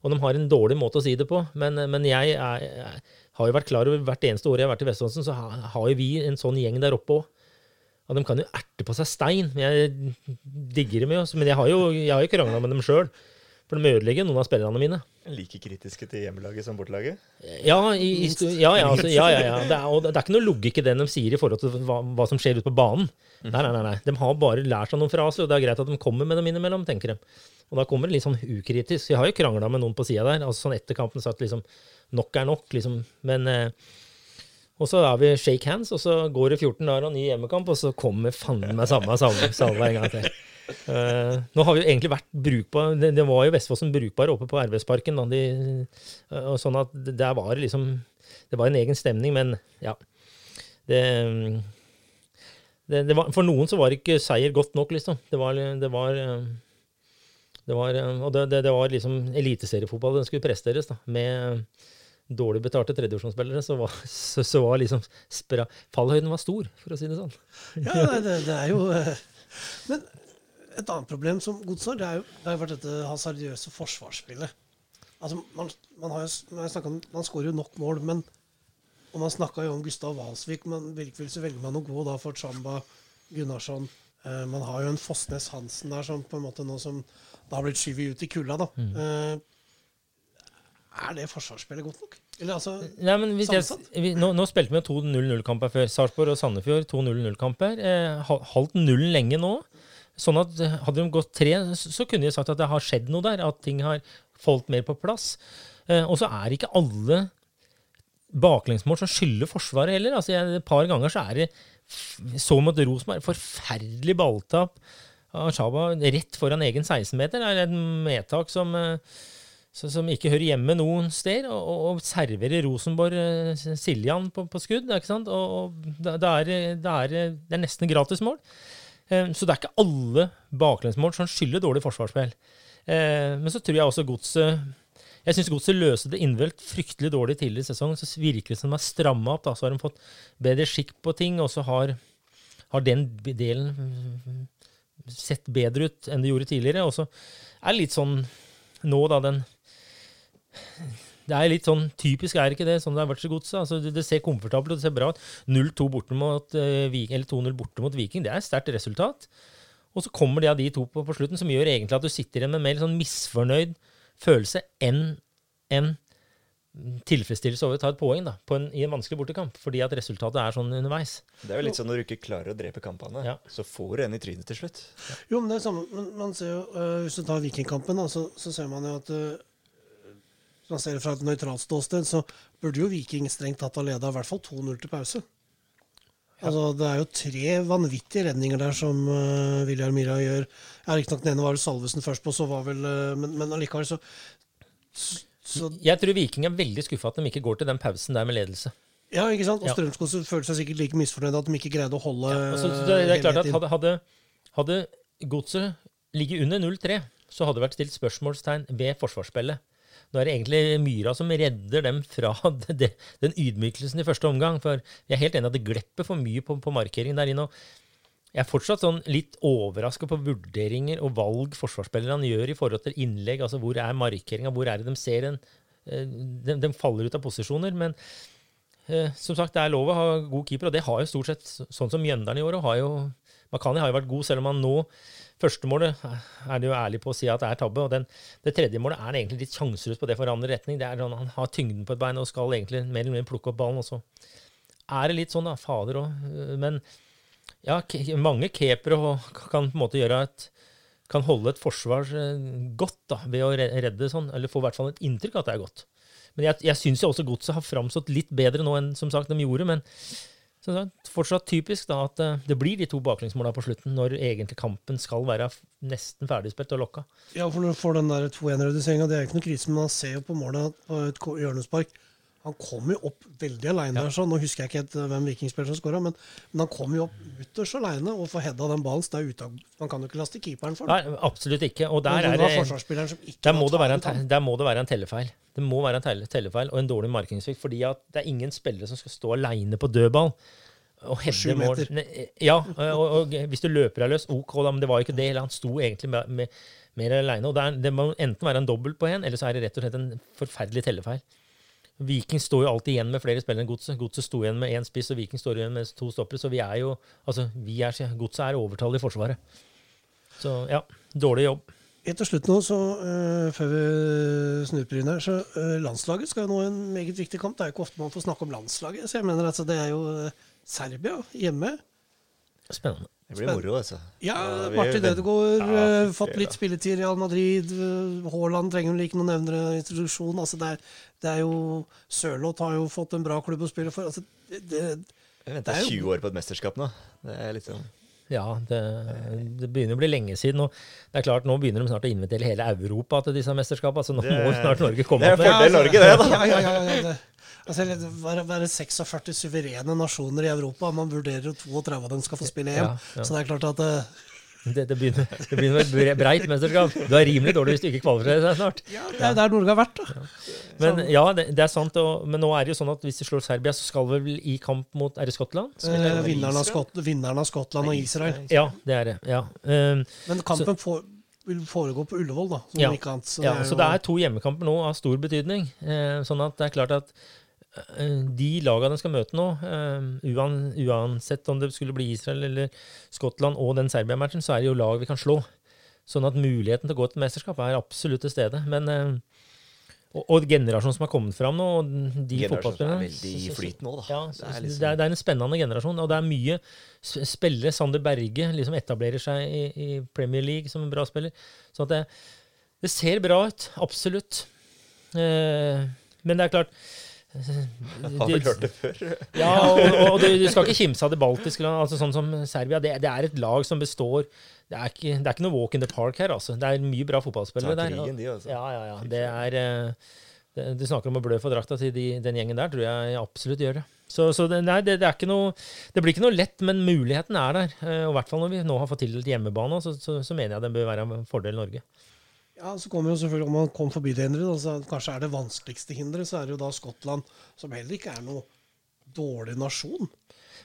Speaker 1: Og de har en dårlig måte å si det på. Men, men jeg, er, jeg, har jo vært klar over hvert eneste år jeg har vært i Vestlandsen, så har, jo vi en sånn gjeng der oppe òg. Og de kan jo erte på seg stein. Jeg digger dem jo. Men jeg har jo, jeg har jo krangla med dem sjøl. For de ødelegger noen av spillerne mine.
Speaker 3: Like kritiske til hjemmelaget som bortelaget?
Speaker 1: Ja, i, i, ja, ja, altså, ja, ja, ja. Det er, og det er ikke noe logikk i det de sier i forhold til hva, hva som skjer ute på banen. Nei, nei, nei, nei. De har bare lært seg noen fraser, og det er greit at de kommer med dem innimellom, tenker de. Og da kommer det litt sånn ukritisk. Jeg har jo krangla med noen på sida der. altså sånn Etter kampen sagt liksom Nok er nok, liksom. Men eh, Og så er vi shake hands, og så går det 14 dager og ny hjemmekamp, og så kommer fanden meg samme salve en gang til. Uh, nå har vi jo egentlig vært brukbar Det, det var jo Vestfossen brukbar oppe på RVS-parken. De, uh, sånn at der var liksom Det var en egen stemning, men ja. Det, det, var, for noen så var ikke seier godt nok, liksom. Det var, det var uh, det var, eh, og det, det, det var liksom eliteseriefotball den skulle presteres, da, med, dårlig betalte tredjevisjonsspillere, så var, så, så var liksom spra, fallhøyden var stor, for å si det sånn.
Speaker 2: Ja, det, det, det er jo eh, Men et annet problem som Godset har, det, det har jo vært dette hasardiøse forsvarsspillet. Altså, man, man, har jo, man, om, man skårer jo nok mål, men og man snakka jo om Gustav Walsvik, men virkelig så velger man å gå da for Chamba Gunnarsson. Eh, man har jo en Fossnes Hansen der som på en måte nå som da har blitt skyvet ut i kulda, da. Mm. Eh, er det forsvarsspillet godt nok? Eller altså
Speaker 1: Nei, men hvis jeg, vi, nå, nå, spilte vi to 0-0-kamper før. Sarpsborg og Sandefjord, to 0-0-kamper. Eh, holdt nullen lenge nå. Sånn at eh, Hadde de gått tre, så kunne de sagt at det har skjedd noe der. At ting har falt mer på plass. Eh, og så er ikke alle baklengsmål som skylder Forsvaret heller. Altså, jeg, Et par ganger så er det så mot Rosenborg forferdelig balltap av Shaba rett foran egen 16-meter. Det er et medtak som eh, som ikke hører hjemme noen sted, og, og serverer Rosenborg uh, Siljan på, på, skudd. ikke sant? Og, og det, er, det, er, det, er, nesten gratismål. Uh, så det er ikke alle baklengsmål som skylder dårlig forsvarsspill. Men så tror jeg også godset jeg syns Godset løste det innvelt fryktelig dårlig tidligere i sesongen. Så virker det som de har stramma opp. Da. Så har de fått bedre skikk på ting, og så har, har den delen sett bedre ut enn det gjorde tidligere. Og så er det litt sånn nå, da, den det er litt sånn typisk, er ikke det, sånn det har vært så godset. Altså, det, det, ser komfortabelt og det ser bra ut. 0-2 borte mot uh, eller 2-0 borte mot Viking, det er et sterkt resultat. Og så kommer det av de to på, på, slutten, som gjør egentlig at du sitter igjen med mer sånn misfornøyd følelse enn en tilfredsstillelse over å ta et poeng da, en, i en vanskelig bortekamp, fordi at resultatet er sånn underveis.
Speaker 3: Det er jo litt sånn når du ikke klarer å drepe kampene, ja. så får du en i trynet til slutt.
Speaker 2: Ja. Jo, men det er samme, men man ser jo, uh, Hvis du tar Vikingkampen, da, så, så, ser man jo at uh, man ser det fra et nøytralt ståsted, så burde jo Viking strengt tatt ha leda i hvert fall 2-0 til pause. Altså, det er jo tre vanvittige redninger der som uh, William Mira gjør. Ja, Riktignok den ene var vel Salvesen først på, så var vel uh, Men, men allikevel, så,
Speaker 1: så Jeg tror Viking er veldig skuffa at de ikke går til den pausen der med ledelse.
Speaker 2: Ja, ikke sant? Og ja. Strømskog føler seg sikkert like misfornøyd at de ikke greide å holde ja,
Speaker 1: altså, det, det, er klart at Hadde, hadde, hadde Godset ligget under 0-3, så hadde det vært stilt spørsmålstegn ved forsvarsspillet. Nå er det egentlig Myra som redder dem fra det, den ydmykelsen i første omgang. For jeg er helt enig at det glepper for mye på, på markeringen der inne. Jeg er fortsatt sånn litt overraska på vurderinger og valg forsvarsspillerne gjør i forhold til innlegg. altså Hvor er markeringa? Hvor er det de ser en eh, de, de, faller ut av posisjoner. Men eh, som sagt, det er lov å ha god keeper, og det har jo stort sett sånn som Mjøndalen i år. og har jo, Makani har jo vært god, selv om han nå Førstemålet er det jo ærlig på å si at det er tabbe. og den, Det tredje målet er egentlig litt sjanseløst på det for andre retning. Det er sånn Han har tyngden på et bein og skal egentlig mer eller mindre plukke opp ballen. også. Er det litt sånn, da. Fader òg. Men ja, mange keepere kan på en måte gjøre et kan holde et forsvar eh, godt da, ved å redde sånn, eller få i hvert fall et inntrykk av at det er godt. Men jeg, jeg syns jo også Godset har framstått litt bedre nå enn som sagt de gjorde. men så det er fortsatt typisk da at eh, det blir de to baklengsmåla på slutten, når egentlig kampen skal være nesten ferdigspilt og lokka.
Speaker 2: Ja, for når du får den der 2-1-reduseringa, det er ikke noe krise, men man ser jo på målet på et hjørnespark. Han kom jo opp veldig aleine ja. der. så Nå husker jeg ikke helt eh, hvem vikingspiller som skåra, men, men, han kom jo opp ytterst aleine og får heada den ballen. Så det er utag, man kan jo ikke laste keeperen for
Speaker 1: det. Nei, absolutt ikke. Og der, er det, der, må det være en, der må det være en tellefeil. Det må være en tellefeil og en dårlig markingssvikt. fordi at det er ingen spillere som skal stå aleine på dødball. Og hedde mål. Ja, og, og, hvis du løper deg løs, OK, da, men det var ikke det. Han sto egentlig med, med, mer alene. Det, er, det, må enten være en dobbelt på en, eller så er det rett og slett en forferdelig tellefeil. Viking står jo alltid igjen med flere spillere enn Godset. Godset sto igjen med én spiss, og Viking står igjen med to stoppere. Så vi er jo altså, vi er, Godset er overtallet i Forsvaret. Så ja, dårlig jobb.
Speaker 2: Helt til slutt nå, så, uh, før vi snurper inn her, så uh, landslaget skal jo nå en meget viktig kamp. Det er jo ikke ofte man får snakke om landslaget, så jeg mener altså det er jo uh, Serbia hjemme.
Speaker 1: Spennende.
Speaker 3: Det blir moro, altså.
Speaker 2: Ja, Martin Ødegaard ja, fått litt spilletid i Real Madrid. Haaland trenger vel ikke noen nevnere introduksjon. Altså, det, er, det er jo Sørloth har jo fått en bra klubb å spille for. Altså, det, det,
Speaker 3: jeg venter 20 år på et mesterskap nå. Det er litt sånn
Speaker 1: ja, det, det, begynner å bli lenge siden. Og det er klart, Nå begynner de snart å invitere hele Europa til disse mesterskapene. Så nå det, må snart Norge komme
Speaker 3: opp med Det er fordel Norge, det, da.
Speaker 2: Ja, ja, ja, ja, altså, være, være 46 suverene nasjoner i Europa. Man vurderer jo 32 av dem skal få spille EM. Ja, ja. Så det er klart at uh,
Speaker 1: Det, det, begynner, det begynner med et breit mesterskap. Du er rimelig dårlig hvis du ikke kvalifiserer deg snart.
Speaker 2: Ja, det er der Norge har vært, da.
Speaker 1: Men ja, det, det er sant. Og, men nå er det jo sånn at hvis de slår Serbia, så skal vi vel i kamp mot Er det Skottland?
Speaker 2: Eh, vinneren, av Skott, vinneren av Skottland og Israel.
Speaker 1: Ja, det er det. ja. Um,
Speaker 2: Men kampen får, vil foregå på Ullevål, da. Som
Speaker 1: Ja.
Speaker 2: annet, så
Speaker 1: ja,
Speaker 2: det
Speaker 1: så det er to hjemmekamper nå av stor betydning. Eh, sånn at det er klart at de lagene de skal møte nå, eh, uansett om det skulle bli Israel eller Skottland og den Serbia-matchen, så er det jo lag vi kan slå. Sånn at muligheten til å gå til mesterskap er absolutt til stede. Men eh, og, og generasjonen som har kommet fram nå, og de
Speaker 3: Generasjonen er veldig i flyt nå, da.
Speaker 1: Ja,
Speaker 3: Det er liksom-
Speaker 1: det, er, det er en spennende generasjon, og det er mye spillere. Sander Berge liksom etablerer seg i, i Premier League som en bra spiller. Så at det, det ser bra ut. Absolutt. Eh, men det er klart
Speaker 3: Har vel hørt det før.
Speaker 1: ja, og, og, og du, du skal ikke kimse av det baltiske land, altså sånn som Serbia. Det, det er et lag som består det er, ikke, det er ikke noe walk in the park her, altså. Det er mye bra fotballspillere der.
Speaker 3: krigen, de, altså.
Speaker 1: Ja, ja, ja. Det er eh, det, Du snakker om å blø for drakta til de, den gjengen der, tror jeg absolutt gjør det. Så, så det, nei, det, det er ikke noe Det blir ikke noe lett, men muligheten er der. Eh, Og i hvert fall når vi nå har fått tildelt hjemmebane, så, så, så mener jeg den bør være en fordel Norge.
Speaker 2: Ja, så kommer jo selvfølgelig, Om man kommer forbi det hinderet, altså, kanskje er det vanskeligste hinderet, så er det jo da Skottland, som heller ikke er noe dårlig nasjon.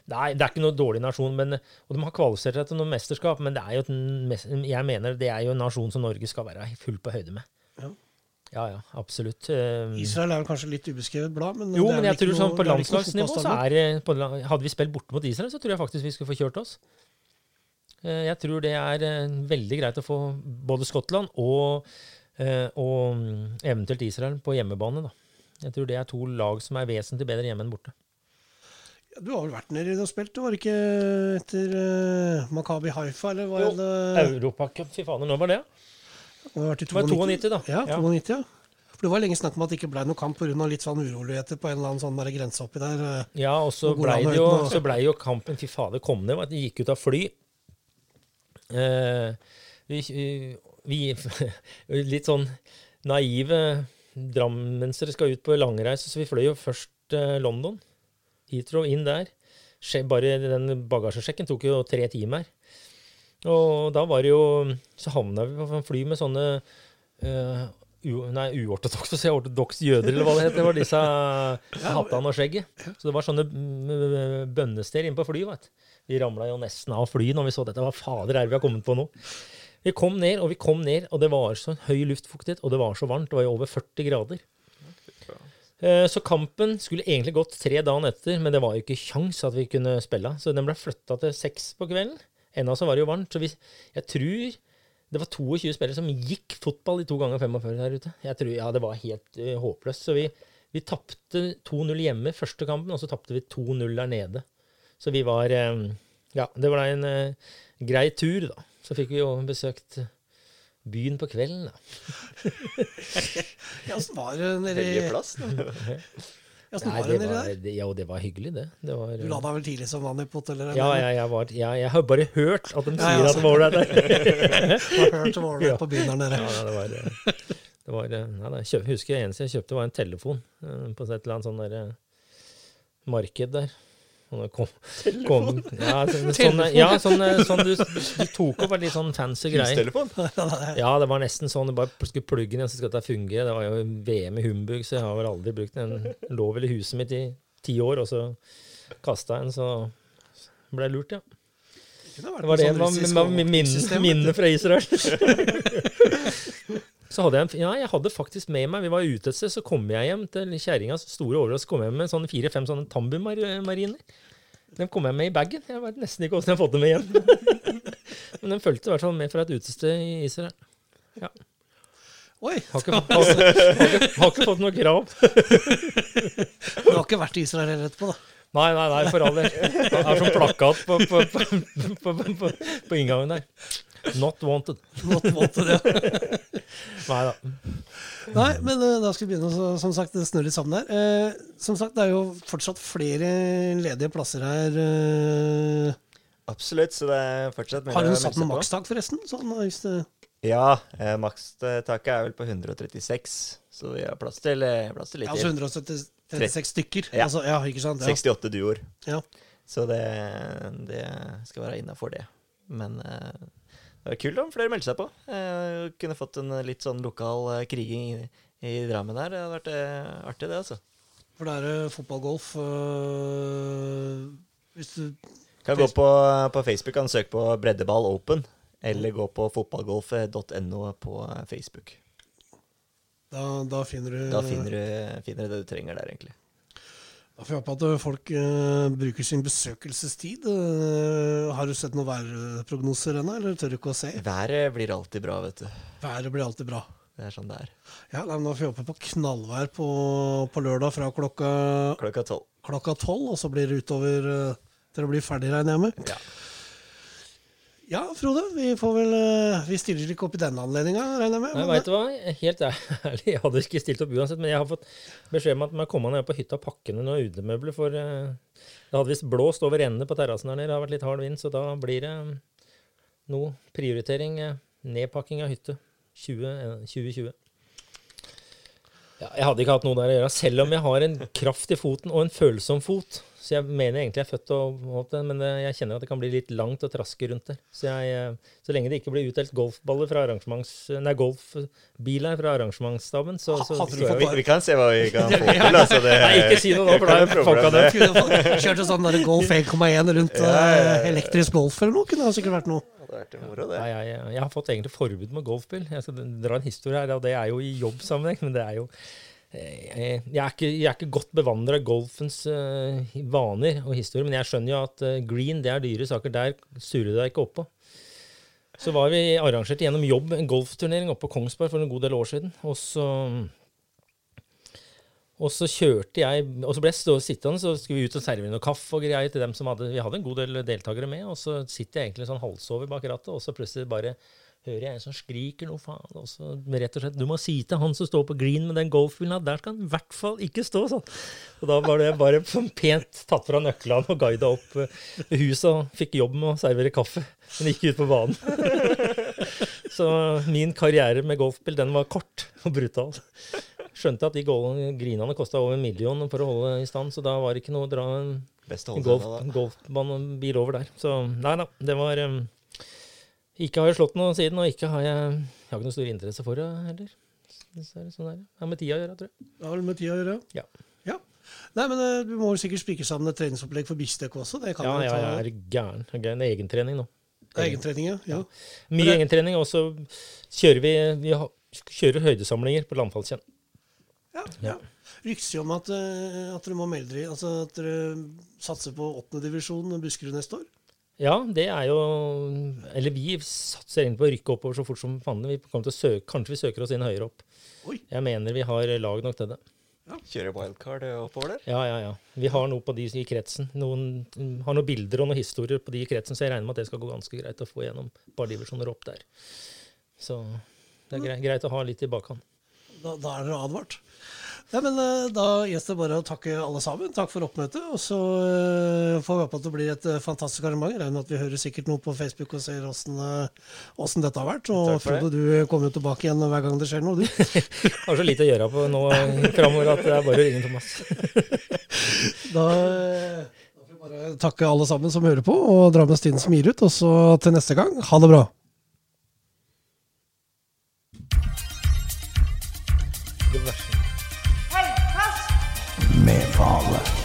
Speaker 1: Nei, det er ikke noe dårlig nasjon, men, og de har kvalifisert seg til noe mesterskap, men det er jo et, jeg mener det er jo en nasjon som Norge skal være fullt på høyde med.
Speaker 2: Ja.
Speaker 1: Ja, ja, absolutt. Eh,
Speaker 2: Israel er kanskje litt ubeskrevet blad, men
Speaker 1: Jo, men jeg tror sånn på landslagsnivå så er Hadde vi spilt borte mot Israel, så tror jeg faktisk vi skulle få kjørt oss. Eh, Jeg tror det er eh, veldig greit å få både Skottland og, eh, og mm, eventuelt Israel på hjemmebane. da. Jeg tror det er to lag som er vesentlig bedre hjemme enn borte.
Speaker 2: Du har vel vært nede og spilt, var det ikke etter uh, Makabi Haifa, eller var
Speaker 1: Jo,
Speaker 2: det
Speaker 1: Europacup, fy fader, når var det?
Speaker 2: Det var,
Speaker 1: Det var 92, da.
Speaker 2: Ja,
Speaker 1: Ja.
Speaker 2: 92, ja. For Det var lenge snakk om at det ikke ble noe kamp pga. litt sånn uroligheter på en eller annen sånn der grense oppi der.
Speaker 1: Ja, og så blei jo-
Speaker 2: og-
Speaker 1: ble jo kampen Fy fader, kom ned. de gikk ut av fly. Eh, vi, vi Litt sånn naive drammensere skal ut på langreise, så vi fløy jo først eh, London. Heathrow inn der. Bare den bagasjesjekken tok jo tre timer. Og da var det jo Så havna vi på en fly med sånne uh, u, Nei, uortodokse, så jeg ortodoks jøder, eller hva det heter. Det var disse hattene og skjegget. Så det var sånne mm, bønnester inne på flyet. vet. Vi ramla jo nesten av flyet når vi så dette. Hva fader er det vi har kommet på nå? Vi kom ned, og vi kom ned, og det var så høy luftfuktighet, og det var så varmt. Det var jo over 40 grader. Eh, Så kampen skulle egentlig gått tre dager etter, men det var jo ikke kjangs at vi kunne spille. Så den ble flytta til seks på kvelden. Ennå så var det jo varmt. Så vi, jeg tror det var 22 spillere som gikk fotball i to ganger 45 der ute. Jeg tror, ja, Det var helt uh, håpløst. Så vi, vi tapte 2-0 hjemme første kampen, og så tapte vi 2-0 der nede. Så vi var eh, Ja, det ble en uh, grei tur, da. Så fikk vi jo besøkt byen på kvelden, da.
Speaker 2: Ja, åssen var det nede
Speaker 3: Hellige
Speaker 2: i
Speaker 3: plass. da.
Speaker 2: ja,
Speaker 1: Nei, det
Speaker 2: det
Speaker 1: var, det, ja, det var hyggelig, det. det var,
Speaker 2: Du la deg vel tidlig som vanlig i på hotellet?
Speaker 1: Ja, ja, jeg, var, ja, jeg har bare hørt at de sier
Speaker 2: ja,
Speaker 1: at det var ålreit der.
Speaker 2: Har hørt det
Speaker 1: Ja.
Speaker 2: på byen der nede.
Speaker 1: Ja, det var, det var nei, nei, kjøp, Husker jeg eneste jeg kjøpte, var en telefon eh, på et eller annet sånn der eh, marked der. Sånn, kom, kom, ja, sånn, sånn, ja, sånn, sånn du, du tok opp en litt sånn fancy greie. Ja, det var nesten sånn. Du bare skulle plugge den, og så skal dette fungere. Det var jo VM i humbug, så jeg har vel aldri brukt den. Den lå vel i huset mitt i ti år, og så kasta jeg den, så ble jeg lurt, ja.
Speaker 2: Det
Speaker 1: Det var det
Speaker 2: sånn
Speaker 1: var, var minne, minne fra Israel. Så hadde jeg, en, ja, jeg hadde faktisk med meg Vi var ute et sted, så kom jeg hjem til kjerringas store overraskelse. kom jeg med sånne fire-fem sånne Tambu-mariner. Den kom jeg med i bagen. Jeg vet nesten ikke hvordan jeg har fått dem med igjen. Men den fulgte i hvert fall med fra et utested i Israel.
Speaker 2: Oi,
Speaker 1: Har ikke, har, har, ikke, har ikke fått noe krav.
Speaker 2: du har ikke vært i Israel heller etterpå, da?
Speaker 1: Nei, nei, nei, for all del. Det er som plakat på, på, på, på, på, på, på inngangen der. Not wanted.
Speaker 2: Not wanted, ja.
Speaker 1: Nei da.
Speaker 2: Nei, men eh, da skal vi begynne å som sagt, snurre litt sammen her. Eh, som sagt, det er jo fortsatt flere ledige plasser her. Eh,
Speaker 3: Absolutt, så det er fortsatt
Speaker 2: har
Speaker 3: du
Speaker 2: satt noe makstak, forresten? Sånn, hvis det,
Speaker 3: Ja, eh, makstaket er vel på 136, så vi har plass til, eh, plass til litt
Speaker 2: ja, altså 136 stykker.
Speaker 3: Ja.
Speaker 2: Altså, ja, ikke sant? Ja.
Speaker 3: 68 duoer.
Speaker 2: Ja.
Speaker 3: Så det, det skal være innafor det. Men eh, kult om flere meldte seg på. Eh, kunne fått en litt sånn lokal eh, kriging i, i Drammen her. Det hadde vært eh, artig, det, altså.
Speaker 2: For det er fotballgolf øh, Hvis du
Speaker 3: Kan gå på, på Facebook kan søke på Breddeball Open, eller gå på fotballgolf.no på Facebook.
Speaker 2: Da, da finner du
Speaker 3: Da finner du, finner du det du trenger der, egentlig.
Speaker 2: Da får vi håpe at folk uh, bruker sin besøkelsestid. Uh, har du sett noen værprognoser ennå, eller tør du ikke å se?
Speaker 3: Været blir alltid bra, vet du.
Speaker 2: Været blir alltid bra.
Speaker 3: Det er sånn det er.
Speaker 2: Ja, nei, men Da får vi håpe på knallvær på, på lørdag fra klokka
Speaker 3: Klokka tolv.
Speaker 2: klokka tolv, og så blir det utover uh, til det blir ferdig, regner jeg med.
Speaker 3: Ja.
Speaker 2: Ja, Frode, vi får vel øh, Vi stiller ikke opp i denne anledninga, regner jeg med.
Speaker 1: Nei,
Speaker 2: men-
Speaker 1: vet du hva? Helt ærlig, jeg hadde ikke stilt opp uansett, men jeg har fått beskjed om at man kommer ned på hytta og pakker noen utemøbler, for eh, det hadde visst blåst over ende på terrassen her nede. Det har vært litt hard vind, så da blir det eh, noe prioritering. eh, Nedpakking av hytte 20, eh, 2020. Ja, jeg hadde ikke hatt noe der å gjøre, selv om jeg har en kraft i foten og en følsom fot. Så jeg mener egentlig jeg er født til å det, men eh, jeg kjenner at det kan bli litt langt å traske rundt der. Så, jeg, eh, så lenge det ikke blir utdelt golfballer fra arrangements... Nei, golfbiler fra arrangementsstaben, så, så
Speaker 2: du
Speaker 1: jeg
Speaker 3: Vi, vi kan se hva vi kan få til. Altså det,
Speaker 1: Nei, ikke si noe nå, for da
Speaker 3: Det er
Speaker 1: folka
Speaker 3: problem,
Speaker 2: Kjørte sånn der Golf 1,1 rundt
Speaker 3: Ja, ja, ja.
Speaker 2: øh, elektrisk golf eller noe. Kunne det sikkert vært noe.
Speaker 3: Det moro, det.
Speaker 1: Nei, jeg, jeg, har fått egentlig forbud med golfbil. Jeg skal dra en historie her, og det er jo i jobbsammenheng, men det er jo eh, jeg, jeg, er ikke, jeg er ikke godt bevandra i golfens uh, vaner og historie, men jeg skjønner jo at uh, green det er dyre saker. Der surrer du deg ikke oppå. Så var vi arrangert gjennom jobb en golfturnering oppe på Kongsberg for en god del år siden. Og så, og så kjørte jeg Og så ble jeg stå, sittende, så skulle vi ut og servere noe kaffe og greier til dem som hadde Vi hadde en god del deltakere med, og så sitter jeg egentlig sånn halvsover bak rattet, og så plutselig bare hører jeg en som skriker noe faen. Og så rett og slett Du må si til han som står på green med den golfbilen, at der skal han i hvert fall ikke stå sånn. Og da var det bare sånn pent tatt fra nøklene og guida opp eh, huset og fikk jobb med å servere kaffe, men ikke ut på banen. Så min karriere med golfbil, den var kort og brutal. Skjønte at de grinene kosta over en million for å holde i stand, så da var det ikke noe å dra en
Speaker 3: holde
Speaker 1: golf, over der. Så nei da, det var um, Ikke har jeg slått noe siden, og ikke har jeg Jeg har ikke noe stor interesse for det heller. Dessverre, Sånn er det. Det har med tida å gjøre, tror jeg.
Speaker 2: Det har vel med tida å gjøre.
Speaker 1: Ja.
Speaker 2: ja. Nei, men øh, du må jo sikkert spikre sammen et treningsopplegg for bistek også. Det kan
Speaker 1: Ja,
Speaker 2: ja,
Speaker 1: jeg er gæren. Det er egentrening nå.
Speaker 2: egentrening. Ja. ja.
Speaker 1: Mye
Speaker 2: det-
Speaker 1: egentrening, og så kjører vi Vi kjører høydesamlinger på landfallskjenn.
Speaker 2: ja, ja. Ryktes jo om at, øh, at dere må melde dere Altså at dere satser på åttendedivisjon Buskerud neste år.
Speaker 1: Ja, det er jo Eller vi satser egentlig på å rykke oppover så fort som fanden. Vi kommer til å søke, kanskje vi søker oss inn høyere opp.
Speaker 2: Oi.
Speaker 1: Jeg mener vi har lag nok til det.
Speaker 3: Kjører wildcard oppover der.
Speaker 1: Ja, ja, ja. Vi har noe på de i kretsen. Noen, har noen bilder og noen historier på de i kretsen, så jeg regner med at det skal gå ganske greit å få gjennom et par divisjoner opp der. Så det er greit, greit å ha litt i bakhånd.
Speaker 2: Da, da er dere advart. Ja, men øh, Da gjenstår det bare å takke alle sammen. Takk for oppmøtet. Og så øh, får vi håpe at det blir et øh, fantastisk arrangement. Regner med at vi hører sikkert noe på Facebook og ser åssen dette har vært. Og. Frode, du kommer jo tilbake igjen hver gang det skjer noe, du.
Speaker 1: Har så lite å gjøre på nå framover at det er bare å ringe Thomas.
Speaker 2: Da, får vi bare takke alle sammen som hører på, og dra med stien som gir ut. Og så til neste gang, ha det bra.
Speaker 4: Hei,
Speaker 5: med Vale.